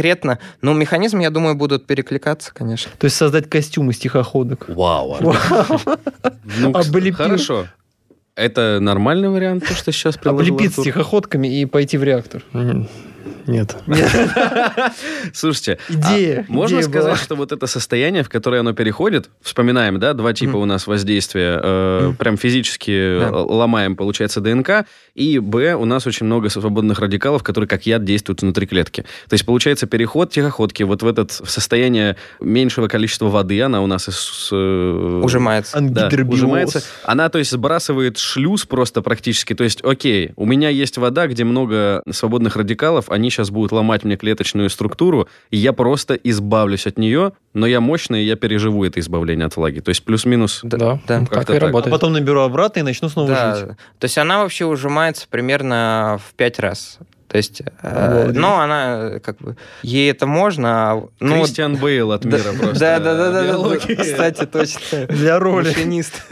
Ну, механизмы, я думаю, будут перекликаться, конечно. То есть создать костюм из тихоходок. Вау. Вау. <laughs> Ну, Облепил. Хорошо. Это нормальный вариант, то, что сейчас предложил Облепиться Артур? тихоходками и пойти в реактор. Нет. <laughs> Слушайте, Идея, а можно идея сказать, была. что вот это состояние, в которое оно переходит, вспоминаем, да, два типа у нас воздействия, э, прям физически э, ломаем, получается, ДНК, и Б, у нас очень много свободных радикалов, которые как яд действуют внутри клетки. То есть, получается, переход тихоходки вот в этот состояние меньшего количества воды, она у нас из... э, Ужимается. Да, Ангидробиоз. ужимается. Она, то есть, сбрасывает шлюз просто практически. То есть, окей, у меня есть вода, где много свободных радикалов, они сейчас будут ломать мне клеточную структуру, и я просто избавлюсь от нее, но я мощный, и я переживу это избавление от влаги. То есть, плюс-минус... Да, да. так как-то и так. А работает. потом наберу обратно и начну снова Да. жить. То есть она вообще ужимается примерно в пять раз. То есть, э, но она как бы ей это можно, а, ну Кристиан Бейл от мира просто. да, да, да, да, да, биологии. кстати, точно. Для роли. Машинист.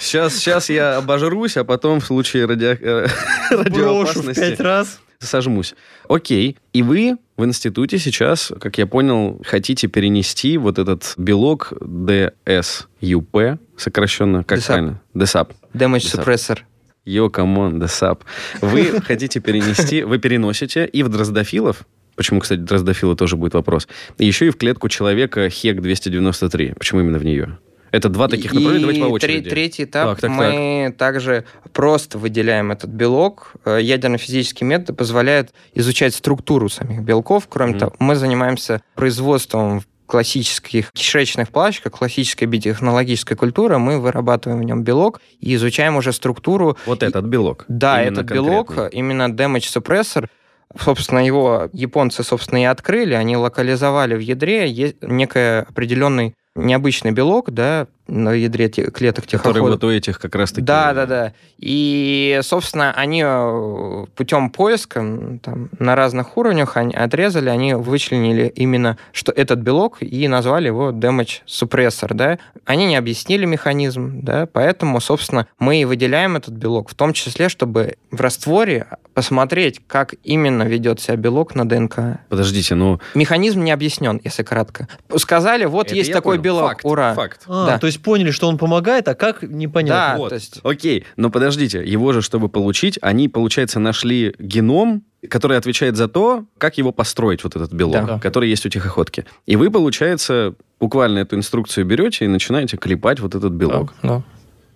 Сейчас, сейчас я обожрусь, а потом в случае радио- э, Брошу в радиоопасности пять раз. Сожмусь. Окей. И вы в институте сейчас, как я понял, хотите перенести вот этот белок DSUP, сокращенно, как DSAP. правильно? DSAP. Damage Десап. suppressor. Yo, come on, Dsup. Вы <laughs> хотите перенести, вы переносите и в дрозофилу, почему, кстати, дрозофилы тоже будет вопрос, и еще и в клетку человека HEK-293. Почему именно в нее? Это два таких направления, давайте по И очереди. тре- третий этап Так, так, мы также просто выделяем этот белок. Э, Ядерно-физические методы позволяют изучать структуру самих белков. Кроме Мгм. того, мы занимаемся производством классических кишечных палочек, классической биотехнологической культуры, мы вырабатываем в нем белок и изучаем уже структуру. Вот этот белок. Да, Именно этот белок, конкретный. именно damage suppressor, собственно, его японцы, собственно, и открыли, они локализовали в ядре некий определенный необычный белок, да, на ядре те- клеток Который тихохода. вот у этих как раз-таки... Да, да, да. И, собственно, они э, путем поиска там, на разных уровнях они отрезали, они вычленили именно, что этот белок, и назвали его damage suppressor, да. Они не объяснили механизм, да, поэтому, собственно, мы и выделяем этот белок, в том числе, чтобы в растворе посмотреть, как именно ведет себя белок на ДНК. Подождите, ну... Механизм не объяснен, если кратко. Сказали, вот это есть такой понял. белок, Факт, ура. Факт. А, Да. то есть поняли, что он помогает, а как непонятно. Да, Вот. то есть... Окей, но подождите, его же, чтобы получить, они, получается, нашли геном который отвечает за то, как его построить, вот этот белок, Да. который есть у тихоходки. И вы, получается, буквально эту инструкцию берете и начинаете клепать вот этот белок. Так, да.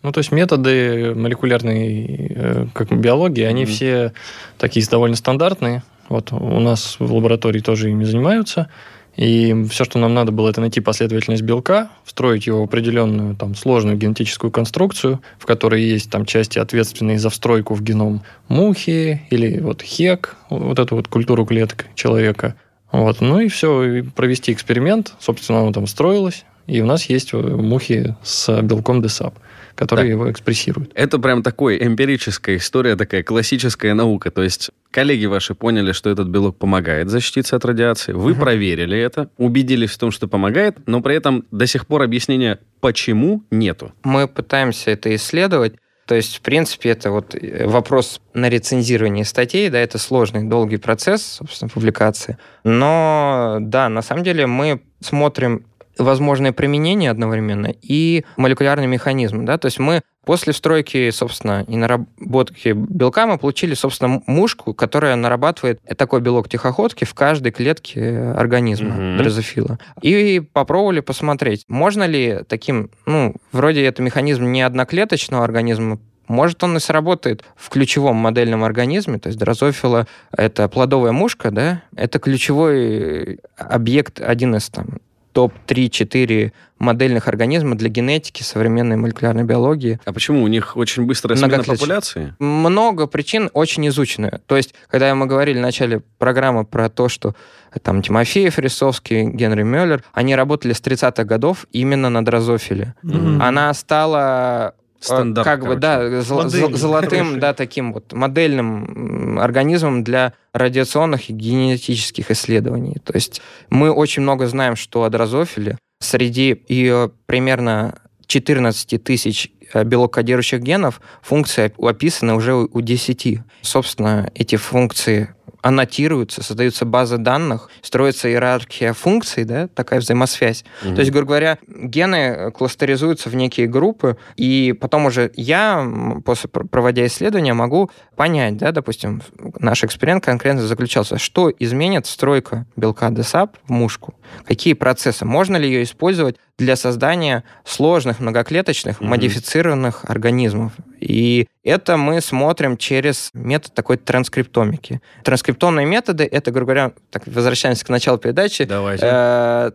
Ну, то есть методы молекулярной э, как биологии, они Мгм. все такие довольно стандартные. Вот у нас в лаборатории тоже ими занимаются. И все, что нам надо было, это найти последовательность белка, встроить его в определенную там, сложную генетическую конструкцию, в которой есть там части, ответственные за встройку в геном мухи или вот хек, вот эту вот культуру клеток человека. Вот. Ну и все, и провести эксперимент. Собственно, оно там строилось. И у нас есть э, мухи с белком DSAP, которые Да. его экспрессируют. Это прям такой эмпирическая история, такая классическая наука. То есть коллеги ваши поняли, что этот белок помогает защититься от радиации. Вы Мгм. проверили это, убедились в том, что помогает, но при этом до сих пор объяснения почему нету. Мы пытаемся это исследовать. То есть, в принципе, это вот э, вопрос на рецензирование статей, да, это сложный, долгий процесс, собственно, публикации. Но, да, на самом деле мы смотрим возможное применение одновременно и молекулярный механизм, да, то есть мы после встройки, собственно, и наработки белка мы получили, собственно, мушку, которая нарабатывает такой белок тихоходки в каждой клетке организма Мгм. дрозофила. И попробовали посмотреть, можно ли таким, ну, вроде это механизм не одноклеточного организма, может, он и сработает в ключевом модельном организме, то есть дрозофила — это плодовая мушка, да, это ключевой объект, один из там топ-3-4 модельных организмов для генетики, современной молекулярной биологии. А почему? У них очень быстрая смена популяции? Много причин очень изучены. То есть, когда мы говорили в начале программы про то, что э, там Тимофеев, Рисовский, Генри Мюллер, они работали с 30-х годов именно на дрозофиле. Мгм. Она стала э, Стандарт, как бы, короче. да, зол- Модель зол- золотым, хорошая. да, таким вот модельным организмом для радиационных и генетических исследований. То есть мы очень много знаем, что о дрозофиле среди ее примерно 14 тысяч э, белокодирующих генов функции описаны уже у у 10. Собственно, эти функции аннотируются, создаются базы данных, строится иерархия функций, да, такая взаимосвязь. Мгм. То есть, грубо говоря, гены э, кластеризуются в некие группы, и потом уже я, после пр- проводя исследования, могу понять, да, допустим, наш эксперимент конкретно заключался, что изменит стройка белка DSAP в мушку, какие процессы, можно ли ее использовать для создания сложных многоклеточных Мгм. модифицированных организмов. И это мы смотрим через метод такой транскриптомики. Транскриптомные методы, это, грубо говоря, так, возвращаемся к началу передачи, Давайте. Э,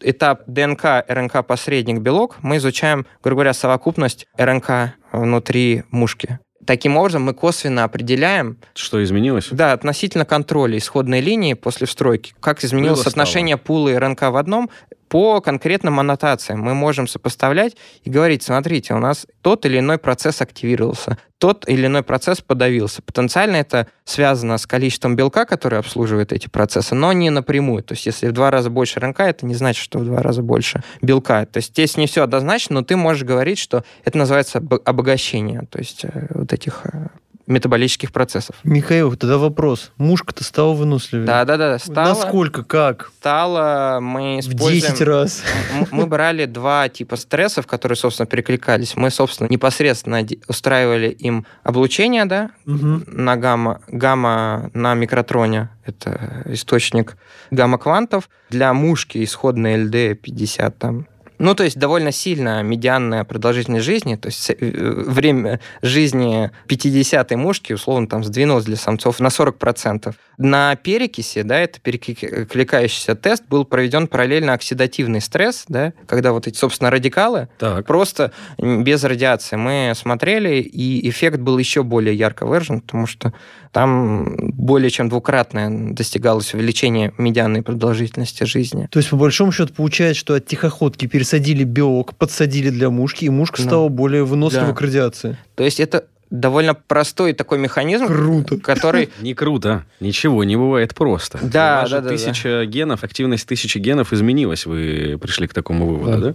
этап ДНК, РНК, посредник, белок, мы изучаем, грубо говоря, совокупность РНК внутри мушки. Таким образом, мы косвенно определяем, Что изменилось? да, относительно контроля исходной линии после встройки, как изменилось Было, соотношение пула и РНК в одном, по конкретным аннотациям мы можем сопоставлять и говорить, смотрите, у нас тот или иной процесс активировался, тот или иной процесс подавился. Потенциально это связано с количеством белка, который обслуживает эти процессы, но не напрямую. То есть если в два раза больше РНК, это не значит, что в два раза больше белка. То есть здесь не все однозначно, но ты можешь говорить, что это называется обо- обогащение, то есть э, вот этих э, метаболических процессов. Михаил, тогда вопрос. Мушка-то стала выносливее? Да-да-да, стало, Насколько, как? стало, мы В используем... 10 раз. Мы брали два типа стрессов, которые, собственно, перекликались. Мы, собственно, непосредственно устраивали им облучение, да, Мгм. на гамма, гамма на микротроне, это источник гамма-квантов, для мушки исходной ЛД 50 там. Ну, то есть довольно сильно медианная продолжительность жизни, то есть э, время жизни 50-й мушки, условно, там сдвинулось для самцов на 40%. На перекиси, да, это перекликающийся тест, был проведен параллельно оксидативный стресс, да, когда вот эти, собственно, радикалы Так. просто без радиации. Мы смотрели, и эффект был еще более ярко выражен, потому что там более чем двукратное достигалось увеличение медианной продолжительности жизни. То есть, по большому счету, получается, что от тихоходки пересадили белок, подсадили для мушки, и мушка Да. стала более вынослива Да. к радиации. То есть это довольно простой такой механизм, Круто. который <laughs> Не круто. Ничего не бывает просто. Да, да, да, Тысяча генов, активность тысячи генов изменилась. Вы пришли к такому выводу, Да.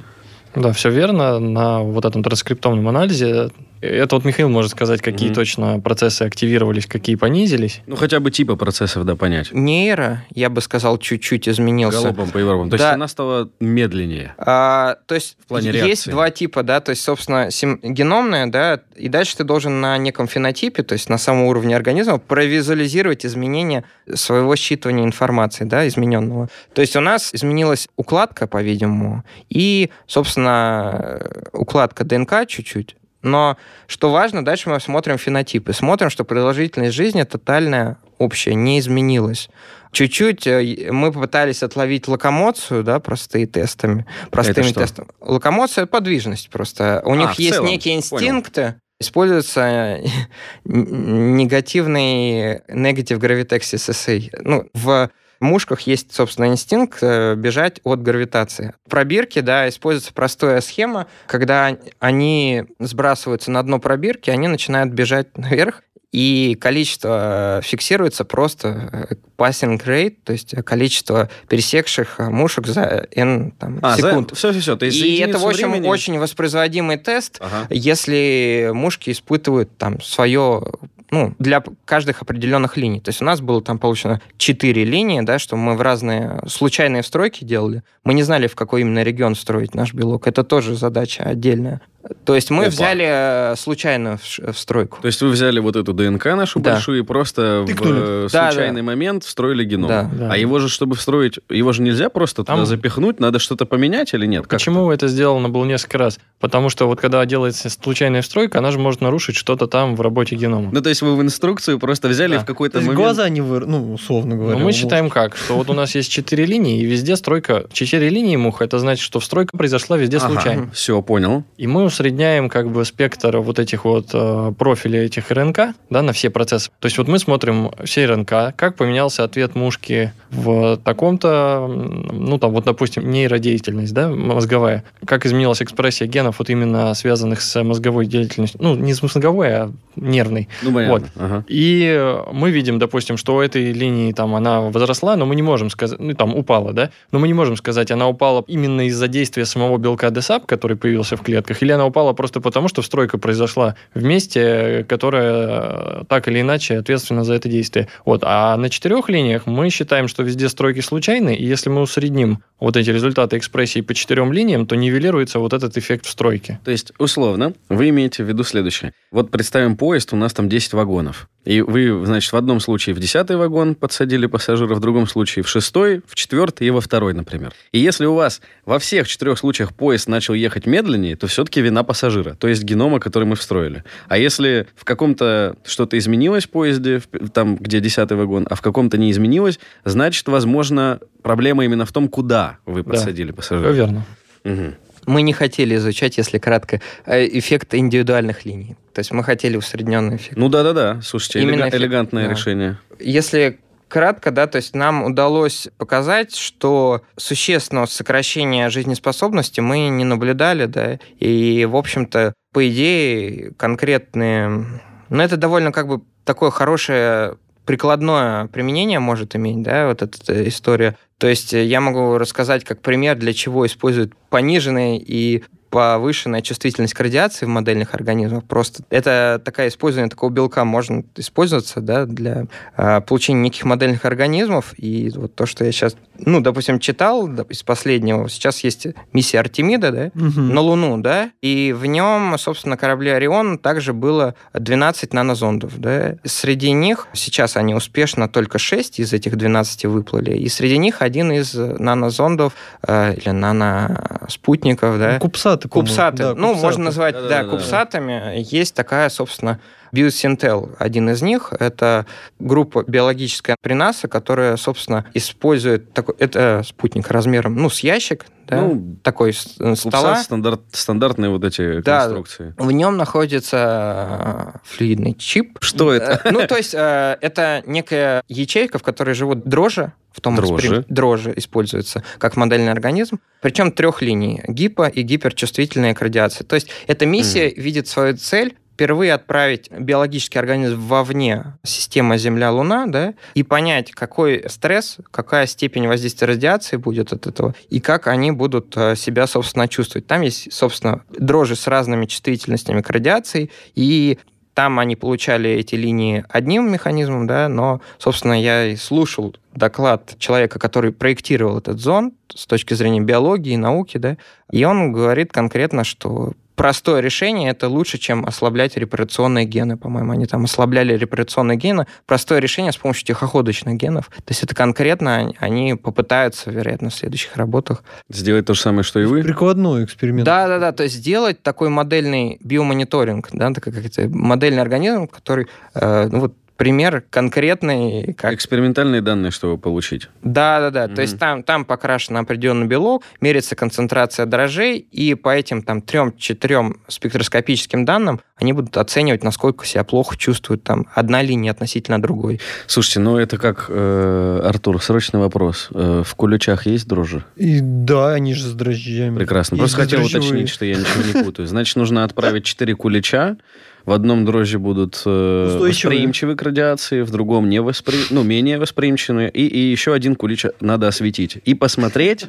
да? Да, все верно. На вот этом транскриптомном анализе Это вот Михаил может сказать, какие Мгм. точно процессы активировались, какие понизились. Ну, хотя бы типа процессов, да, понять. Нейро, я бы сказал, чуть-чуть изменился. Галопом по Европам. То есть Да. она стала медленнее. А, то есть В плане есть реакции. два типа, да, то есть, собственно, сим- геномная, да, и дальше ты должен на неком фенотипе, то есть на самом уровне организма, провизуализировать изменения своего считывания информации, да, измененного. То есть у нас изменилась укладка, по-видимому, и, собственно, э, укладка ДНК чуть-чуть, но что важно, дальше мы смотрим фенотипы. Смотрим, что продолжительность жизни тотальная, общая, не изменилась. Чуть-чуть э, мы попытались отловить локомоцию, да, простые тестами, простыми что? тестами. Локомоция — подвижность просто. У А, них есть целом, некие понял. инстинкты, используется <laughs> н- негативный negative gravitaxis assay. Ну, в мушках есть, собственно, инстинкт э, бежать от гравитации. В пробирке, да, используется простая схема, когда они сбрасываются на дно пробирки, они начинают бежать наверх, и количество э, фиксируется просто э, passing rate, то есть количество пересекших мушек за n там, А, секунд. все, все, все. То есть за И это, в общем, времени- очень воспроизводимый тест, Ага. если мушки испытывают там свое ну, для каждых определенных линий. То есть у нас было там получено четыре линии, да, что мы в разные случайные встройки делали. Мы не знали, в какой именно регион строить наш белок. Это тоже задача отдельная. То есть мы Опа. взяли э, случайную вш- встройку. То есть вы взяли вот эту ДНК нашу Да. большую и просто в Тыкнули. э, Да, случайный момент встроили геном. Да. Да. А его же, чтобы встроить, его же нельзя просто Там- туда запихнуть, надо что-то поменять или нет? Почему это сделано было несколько раз? Потому что вот когда делается случайная встройка, она же может нарушить что-то там в работе генома. Ну, то есть вы в инструкцию просто взяли Да. в какой-то То есть момент... глаза не выр... Ну, условно говоря. Но мы считаем как, что вот у нас есть четыре линии, и везде стройка... Четыре линии мух, это значит, что встройка произошла везде случайно. Все, понял. И мы усредняем как бы спектр вот этих вот э, профилей этих РНК, да, на все процессы. То есть вот мы смотрим все РНК, как поменялся ответ мушки в таком-то, ну там вот, допустим, нейродеятельность, да, мозговая, как изменилась экспрессия генов вот именно связанных с мозговой деятельностью, ну не с мозговой, а нервной. Ну, понятно. Ага. И мы видим, допустим, что у этой линии там она возросла, но мы не можем сказать, ну там упала, да, но мы не можем сказать, она упала именно из-за действия самого белка DSAP, который появился в клетках, или она упала просто потому, что встройка произошла в месте, э, так или иначе ответственно за это действие. Вот. А на четырех линиях мы считаем, что везде стройки случайны, и если мы усредним вот эти результаты экспрессии по четырем линиям, то нивелируется вот этот эффект встройки. То есть, условно, вы имеете в виду следующее. Вот представим поезд, у нас там 10 вагонов. И вы, значит, в одном случае в 10 вагон подсадили пассажира, в другом случае в шестой, в четвертый и во второй, например. И если у вас во всех четырех случаях поезд начал ехать медленнее, то все-таки вина пассажира, то есть генома, который мы встроили. А если в каком-то что-то изменилось в поезде, там, где 10 вагон, а в каком-то не изменилось, значит, возможно, проблема именно в том, куда вы Да. подсадили Все пассажира. верно. Мгм. Мы не хотели изучать, если кратко, э, эффект индивидуальных линий. То есть мы хотели усредненный эффект. Ну да-да-да, слушайте, Именно элега- эффект, элегантное да. решение. Если кратко, да, то есть нам удалось показать, что существенного сокращения жизнеспособности мы не наблюдали, да, и, в общем-то, по идее, конкретные... Ну, это довольно как бы такое хорошее прикладное применение может иметь, да, вот эта история. То есть э, я могу рассказать как пример, для чего используют пониженные и повышенная чувствительность к радиации в модельных организмах. Просто это такая использование такого белка может использоваться да, для э, получения неких модельных организмов. И вот то, что я сейчас, ну, допустим, читал из последнего, сейчас есть миссия Артемида, да, Мгм. на Луну, да, и в нем, собственно, корабле Орион также было 12 нанозондов, да. Среди них, сейчас они успешно, только 6 из этих 12 выплыли, и среди них один из нанозондов э, или наноспутников, да, Кубсаты, по-моему. Кубсаты. Да, ну, кубсаты. можно назвать, да, Да-да-да-да. кубсатами. Есть такая, собственно, Биосинтел, один из них. Это группа биологическая принаса, которая, собственно, использует такой... Это спутник размером, ну, с ящик, да, Ну, такой э, стола. стандарт, стандартные вот эти Да. конструкции. В нем находится э, флюидный чип. Что это? Э, Ну, то есть э, это некая ячейка, в которой живут дрожжи, в том Дрожжи. эксперим- дрожжи используются как модельный организм, причем трех линий, гипо и гиперчувствительная к радиации. То есть эта миссия видит свою цель впервые отправить биологический организм вовне системы Земля-Луна, да, и понять, какой стресс, какая степень воздействия радиации будет от этого, и как они будут э, себя, собственно, чувствовать. Там есть, собственно, дрожжи с разными чувствительностями к радиации, и там они получали эти линии одним механизмом, да, но, собственно, я и слушал доклад человека, который проектировал этот зонд с точки зрения биологии, науки, да, и он говорит конкретно, что простое решение это лучше, чем ослаблять репарационные гены, по-моему. Они там ослабляли репарационные гены. Простое решение с помощью тихоходочных генов. То есть это конкретно они попытаются, вероятно, в следующих работах. Сделать то же самое, что и вы? Прикладной эксперимент. Да-да-да, то есть сделать такой модельный биомониторинг, да, такой как модельный организм, который, э, ну вот пример конкретный. Как... Экспериментальные данные, чтобы получить. Да, да, да. Mm-hmm. То есть там, там покрашен определенный белок, меряется концентрация дрожжей, и по этим там трем-четырем спектроскопическим данным они будут оценивать, насколько себя плохо чувствует там одна линия относительно другой. Слушайте, ну это как, э, Артур, срочный вопрос. Э, в куличах есть дрожжи? И, да, они же с дрожжами. Прекрасно. Просто хотел уточнить, что я ничего не путаю. Значит, нужно отправить 4 кулича, в одном дрожжи будут э, восприимчивы к радиации, в другом не воспри... ну, менее восприимчивые. И, и еще один кулич надо осветить. И посмотреть,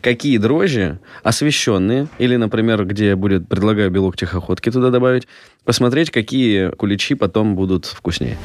какие дрожжи освещенные, или, например, где будет, предлагаю белок тихоходки туда добавить, посмотреть, какие куличи потом будут вкуснее.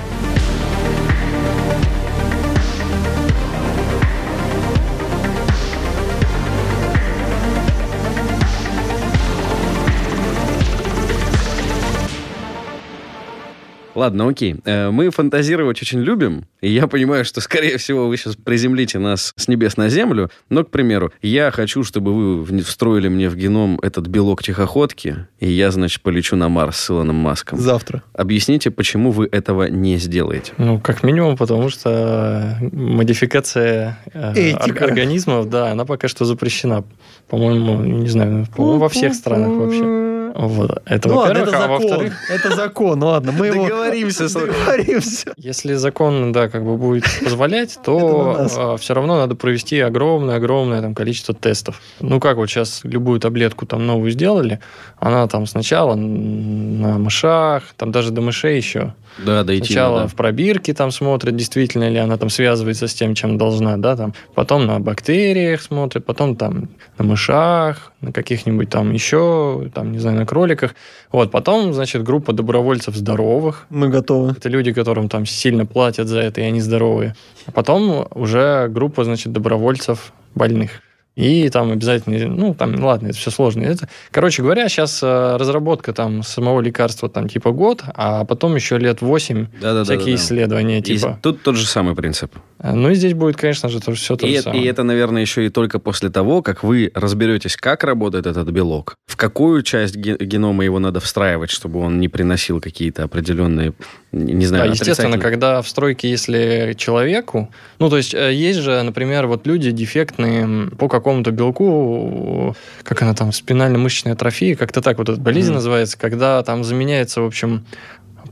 Ладно, окей. Э, мы фантазировать очень любим, и я понимаю, что, скорее всего, вы сейчас приземлите нас с небес на землю, но, к примеру, я хочу, чтобы вы встроили мне в геном этот белок тихоходки, и я, значит, полечу на Марс с Илоном Маском. Завтра. Объясните, почему вы этого не сделаете? Ну, как минимум, потому что модификация э, организмов, да, она пока что запрещена. По-моему, не знаю, по-моему, во всех странах вообще. Вот. Это, ну ладно, это а закон. <laughs> Это закон, ну ладно, мы его... Договоримся. <laughs> Договоримся. Если закон, да, как бы будет позволять, то а, все равно надо провести огромное-огромное там количество тестов. Ну, как вот сейчас любую таблетку там новую сделали, она там сначала на мышах, там даже до мышей еще. Да, дойти Сначала в пробирке там смотрят, действительно ли она там связывается с тем, чем должна, да, там. Потом на бактериях смотрят, потом там на мышах, на каких-нибудь там еще, там, не знаю, на кроликах. Вот, потом, значит, группа добровольцев здоровых. Мы готовы. Это люди, которым там сильно платят за это, и они здоровые. А потом уже группа, значит, добровольцев больных. И там обязательно, ну, там, ладно, это все сложно. Это, короче говоря, сейчас э, разработка там самого лекарства там типа год, а потом еще лет 8 да, да, всякие да, да, исследования да. типа. И тут тот же самый принцип. Э, ну и здесь будет, конечно же, тоже все то и же самое. И это, наверное, еще и только после того, как вы разберетесь, как работает этот белок, в какую часть генома его надо встраивать, чтобы он не приносил какие-то определенные, не знаю, да, естественно, когда в стройке, если человеку, ну то есть э, есть же, например, вот люди дефектные по какому-то белку, как она там, спинально-мышечная атрофия, как-то так вот эта болезнь mm-hmm. называется, когда там заменяется, в общем,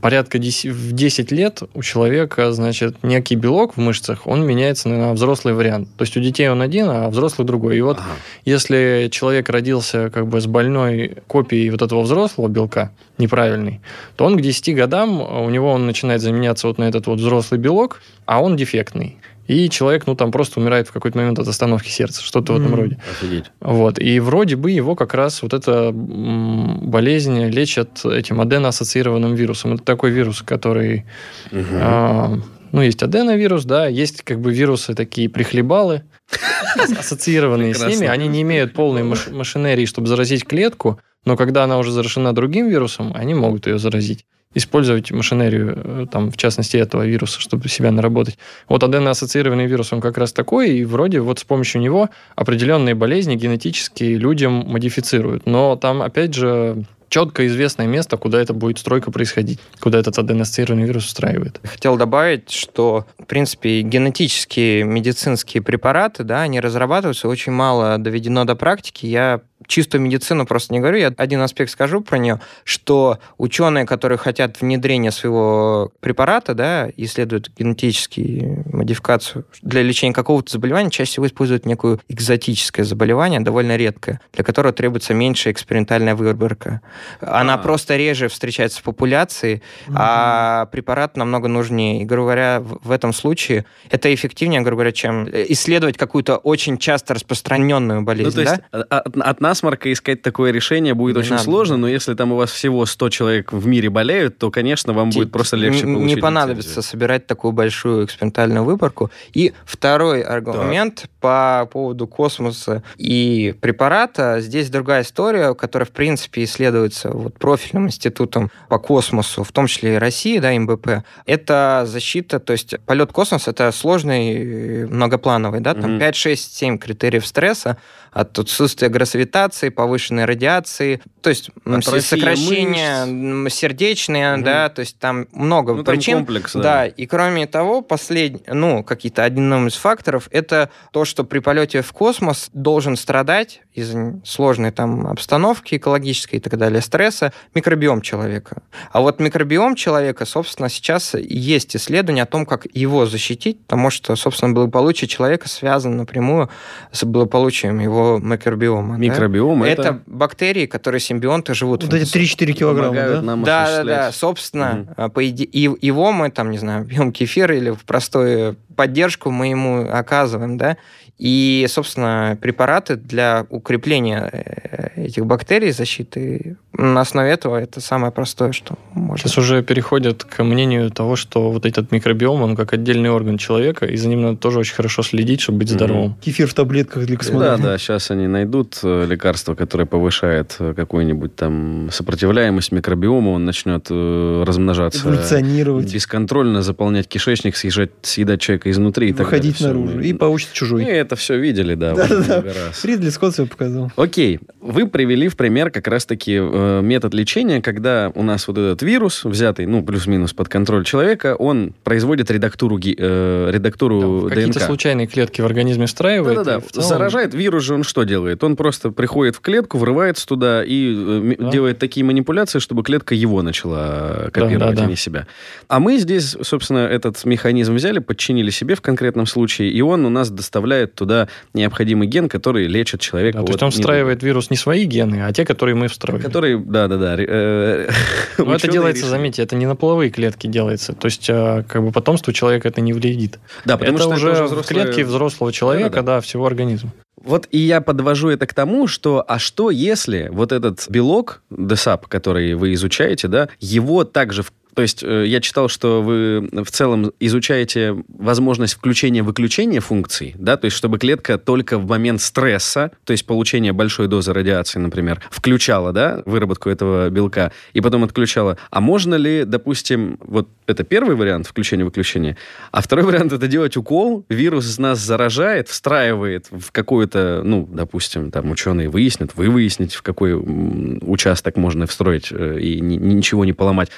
порядка 10, в 10 лет у человека, значит, некий белок в мышцах, он меняется на взрослый вариант. То есть у детей он один, а взрослый другой. И вот ага. если человек родился как бы с больной копией вот этого взрослого белка, неправильный, то он к 10 годам, у него он начинает заменяться вот на этот вот взрослый белок, а он дефектный и человек, ну, там просто умирает в какой-то момент от остановки сердца, что-то mm, в этом роде. Офигеть. Вот, и вроде бы его как раз вот эта болезнь лечат этим аденоассоциированным вирусом. Это такой вирус, который... Угу. А, ну, есть аденовирус, да, есть как бы вирусы такие прихлебалы, ассоциированные с ними. Они не имеют полной машинерии, чтобы заразить клетку, но когда она уже заражена другим вирусом, они могут ее заразить использовать машинерию, э, там, в частности, этого вируса, чтобы себя наработать. Вот аденоассоциированный вирус, он как раз такой, и вроде вот с помощью него определенные болезни генетически людям модифицируют. Но там, опять же, четко известное место, куда это будет стройка происходить, куда этот аденоассоциированный вирус устраивает. Хотел добавить, что, в принципе, генетические медицинские препараты, да, они разрабатываются, очень мало доведено до практики. Я чистую медицину просто не говорю, я один аспект скажу про нее, что ученые, которые хотят внедрения своего препарата, да, исследуют генетические модификацию для лечения какого-то заболевания, чаще всего используют некую экзотическое заболевание, довольно редкое, для которого требуется меньше экспериментальная выборка. Она А. просто реже встречается в популяции, а препарат намного нужнее. И, грубо говоря, в этом случае это эффективнее, грубо говоря, чем э, исследовать какую-то очень часто распространенную болезнь, Ну, то есть да? от, от насморка искать такое решение будет Не очень надо. сложно, но если там у вас всего 100 человек в мире болеют, то, конечно, вам будет просто легче Н- получить Не понадобится лицензию. собирать такую большую экспериментальную выборку. И второй аргумент по поводу космоса и препарата. Здесь другая история, которая, в принципе, исследуется вот профильным институтом по космосу, в том числе и России, да, МБП. Это защита, то есть полет космос это сложный, э, многоплановый, да, там Мгм. 5, 6, 7 критериев стресса от отсутствия гравитации, повышенной радиации, то есть Атрофия сокращение мышц. сердечные, Мгм. да, то есть там много Ну, там причин. комплекс, да. да. и кроме того, последний, ну, какие-то одним из факторов, это то, что при полете в космос должен страдать из-за сложной там обстановки экологической и так далее, стресса, микробиом человека. А вот микробиом человека, собственно, сейчас есть исследования о том, как его защитить, потому что, собственно, благополучие человека связано напрямую с благополучием его микробиома. да. Микробиом это... это, бактерии, которые симбионты живут Вот в эти 3-4 килограмма, да? нам да, да, да. Собственно, а, по иде- и его мы там, не знаю, <laughs> пьем кефир или в простую поддержку мы ему оказываем, да. И, собственно, препараты для укрепления э, этих бактерий, защиты, на основе этого это самое простое, что можно. Сейчас уже переходят к мнению того, что вот этот микробиом, он как отдельный орган человека, и за ним надо тоже очень хорошо следить, чтобы быть здоровым. Кефир в таблетках для Да, космонавтов. да, сейчас они найдут э, лекарство, которое повышает э, какую-нибудь там сопротивляемость микробиома, он начнет размножаться. Эволюционировать. Бесконтрольно заполнять кишечник, съезжать, съедать человека изнутри и так Выходить далее. Всё. наружу. И получится Мы чужой. это все видели, да, Да, да, да. раз. Ридли Скотт себе показал. Окей, вы привели в пример как раз-таки э, метод лечения, когда у нас вот этот вирус, взятый, ну, плюс-минус под контроль человека, он производит редактуру, э, редактуру Какие-то ДНК. случайные клетки в организме встраивает. Да-да-да. целом- Заражает вирус же он что делает? Он просто приходит в клетку, врывается туда и э, Да. делает такие манипуляции, чтобы клетка его начала копировать, да, а да. не себя. А мы здесь, собственно, этот механизм взяли, подчинили себе в конкретном случае, и он у нас доставляет туда необходимый ген, который лечит человека. Да, то есть он встраивает вирус не свои гены, а те, которые мы встроили. недуга. Который, да-да-да. э, <laughs> Но это ученые делается, решили. заметьте, это не на половые клетки делается. То есть, э, как бы потомству человека это не вредит. Да, потому это что уже это в взрослые- клетке взрослого человека, Да-да-да. да, всего организма. Вот и я подвожу это к тому, что а что если вот этот белок DSAP, который вы изучаете, да, его также в то есть э, я читал, что вы в целом изучаете возможность включения-выключения функций, да, то есть чтобы клетка только в момент стресса, то есть получения большой дозы радиации, например, включала, да, выработку этого белка и потом отключала. А можно ли, допустим, вот это первый вариант включения-выключения, а второй вариант это делать укол, вирус нас заражает, встраивает в какую-то, ну, допустим, там ученые выяснят, вы выясните, в какой участок можно встроить э, и ни- ничего не поломать.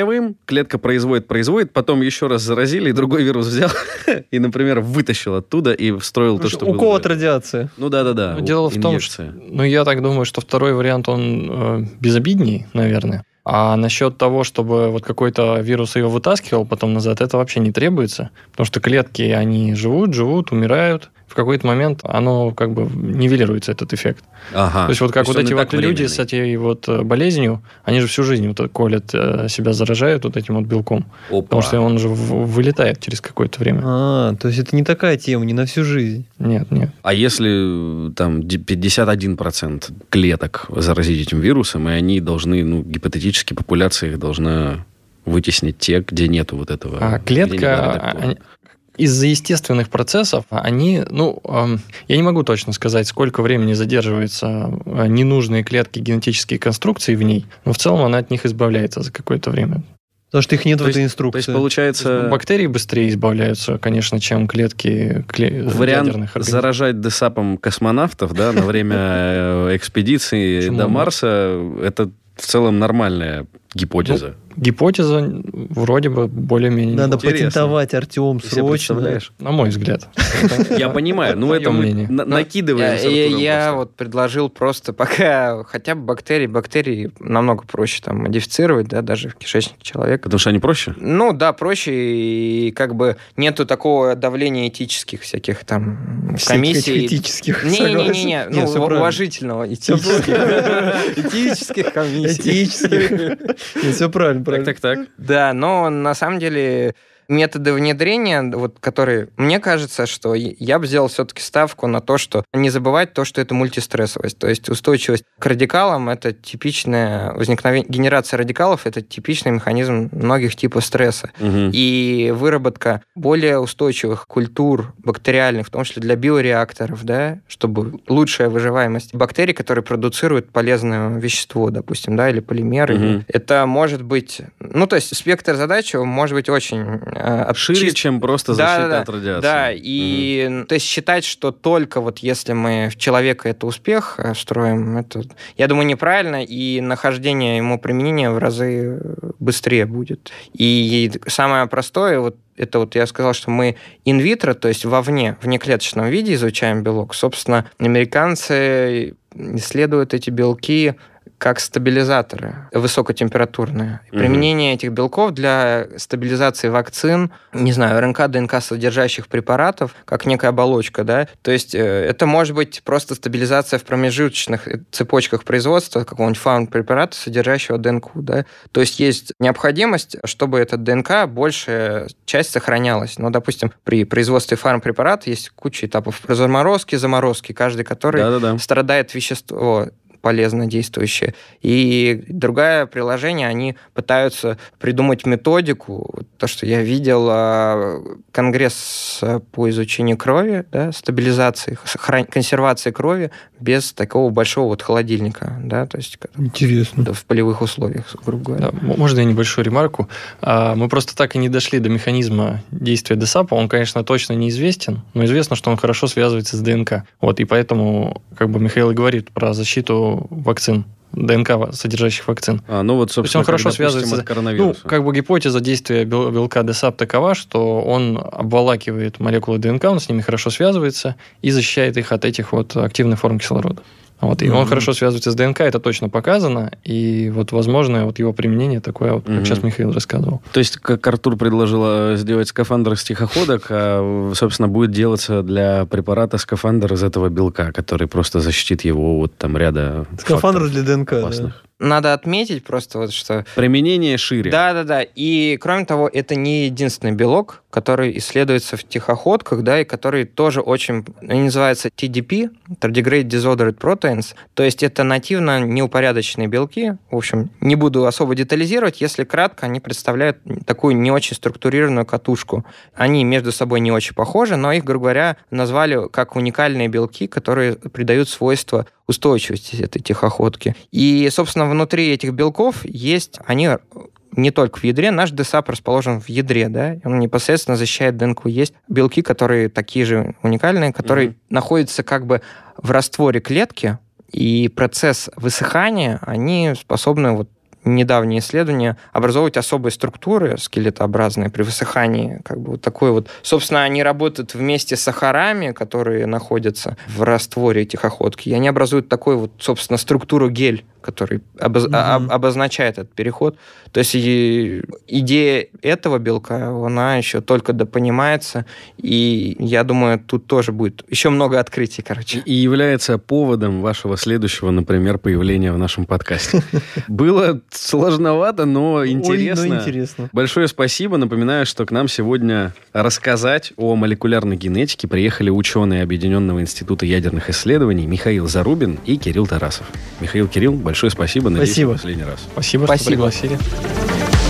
Встраиваем, клетка производит, производит, потом еще раз заразили, и другой вирус взял <laughs> и, например, вытащил оттуда и встроил то, что было Укол до от радиации. Ну да-да-да. Но дело в том, инъекция. что, ну, я так думаю, что второй вариант, он э, безобидней, наверное. А насчет того, чтобы вот какой-то вирус ее вытаскивал потом назад, это вообще не требуется. Потому что клетки, они живут, живут, умирают. В какой-то момент оно как бы нивелируется, этот эффект. Ага. То есть вот как То вот есть эти вот люди с этой вот э, болезнью, они же всю жизнь вот колят, э, себя заражают вот этим вот белком. Опа. Потому что он же вылетает через какое-то время. А, то есть это не такая тема, не на всю жизнь. Нет, нет. А если э, там ди- 51% клеток заразить этим вирусом, и они должны, ну, гипотетически популяция их должна вытеснить те, где нету вот этого. А клетка, они- из-за естественных процессов, они, ну, я не могу точно сказать, сколько времени задерживаются э, ненужные клетки генетические конструкции в ней, но в целом она от них избавляется за какое-то время. Потому что их нет То в этой есть- То инструкции. есть, То есть получается, бактерии быстрее избавляются, конечно, чем клетки кле- вариант ядерных организмов. заражать десапом космонавтов, да, на время э, экспедиции до Марса, это в целом нормальная Гипотеза. Гипотеза вроде бы более-менее... Надо Интересно. патентовать, Артем, срочно. представляешь? На мой взгляд. <laughs> Я понимаю, ну это мы Ну, накидываем. Я, вот предложил просто пока хотя бы бактерии, бактерии намного проще там модифицировать, да, даже в кишечнике человека. Потому что они проще? Ну да, проще и как бы нету такого давления этических всяких там комиссий. этических, Не-не-не, ну, уважительного этических. <laughs> Этических комиссий. Этических. <laughs> Все правильно, Так, правильно. так, так. Да, но на самом деле методы внедрения, вот, которые, мне кажется, что я бы сделал все-таки ставку на то, что не забывать то, что это мультистрессовость. То есть устойчивость к радикалам – это типичная возникновение, генерация радикалов – это типичный механизм многих типов стресса. Мгм. И выработка более устойчивых культур бактериальных, в том числе для биореакторов, да, чтобы лучшая выживаемость бактерий, которые продуцируют полезное вещество, допустим, да, или полимеры. Мгм. Это может быть... Ну, то есть спектр задач может быть очень... от Шире, чист- чем просто защита да, да. от радиации. Да, и то есть считать, что только вот если мы в человека это успех э, встроим, это, я думаю, неправильно, и нахождение ему применения в разы быстрее будет. И самое простое, вот это вот я сказал, что мы инвитро, то есть вовне, в неклеточном виде изучаем белок. Собственно, американцы исследуют эти белки как стабилизаторы высокотемпературные. Мгм. Применение этих белков для стабилизации вакцин, не знаю, РНК, ДНК содержащих препаратов, как некая оболочка, да. То есть э, это может быть просто стабилизация в промежуточных э, цепочках производства какого-нибудь фарм-препарата, содержащего ДНК, да. То есть есть необходимость, чтобы этот ДНК большая часть сохранялась. Но, допустим, при производстве фарм-препарата есть куча этапов заморозки, заморозки, каждый который Да-да-да. страдает вещество полезно действующее. И другое приложение, они пытаются придумать методику. То, что я видел, а, конгресс по изучению крови, да, стабилизации, сохран- консервации крови без такого большого вот холодильника, да, то есть Интересно. да, в полевых условиях, грубо говоря. Да, можно я небольшую ремарку? А, Мы просто так и не дошли до механизма действия ДСАПа. Он, конечно, точно неизвестен, но известно, что он хорошо связывается с ДНК. Вот, и поэтому, как бы Михаил и говорит про защиту вакцин, ДНК, содержащих вакцин. А, ну вот, собственно, он хорошо как, допустим, связывается- от коронавируса. Ну, как бы гипотеза действия бел- белка ДСАП такова, что он обволакивает молекулы ДНК, он с ними хорошо связывается и защищает их от этих вот активных форм кислорода. Вот, и он Мгм. хорошо связывается с ДНК, это точно показано, и вот возможно вот его применение такое, вот, как Мгм. сейчас Михаил рассказывал. То есть, как Артур предложил сделать скафандр из тихоходок, а, собственно, будет делаться для препарата скафандр из этого белка, который просто защитит его от там ряда Скафандр для ДНК. да. Надо отметить просто вот, что Применение шире. Да, да, да. И кроме того, это не единственный белок, который исследуется в тихоходках, да, и который тоже очень они называются TDP, Tardigrade Disordered Proteins. То есть это нативно неупорядоченные белки. В общем, не буду особо детализировать. Если кратко, они представляют такую не очень структурированную катушку. Они между собой не очень похожи, но их, грубо говоря, назвали как уникальные белки, которые придают свойства устойчивости этой тихоходки. И, собственно, внутри этих белков есть, они не только в ядре, наш ДСАП расположен в ядре, да, он непосредственно защищает ДНК. Есть белки, которые такие же уникальные, которые Мгм. находятся как бы в растворе клетки, и процесс высыхания, они способны вот недавние исследования образовывать особые структуры скелетообразные при высыхании. Как бы вот такой вот. Собственно, они работают вместе с сахарами, которые находятся в растворе тихоходки, и они образуют такой вот, собственно, структуру гель, который обоз- а- об- обозначает этот переход. То есть и идея этого белка, она еще только допонимается, и я думаю, тут тоже будет еще много открытий, короче. И является поводом вашего следующего, например, появления в нашем подкасте. Было сложновато, но интересно. Большое спасибо. Напоминаю, что к нам сегодня рассказать о молекулярной генетике приехали ученые Объединенного института ядерных исследований Михаил Зарубин и Кирилл Тарасов. Михаил, Кирилл, большое спасибо. Надеюсь, Спасибо. в последний раз. Спасибо, Спасибо. что пригласили.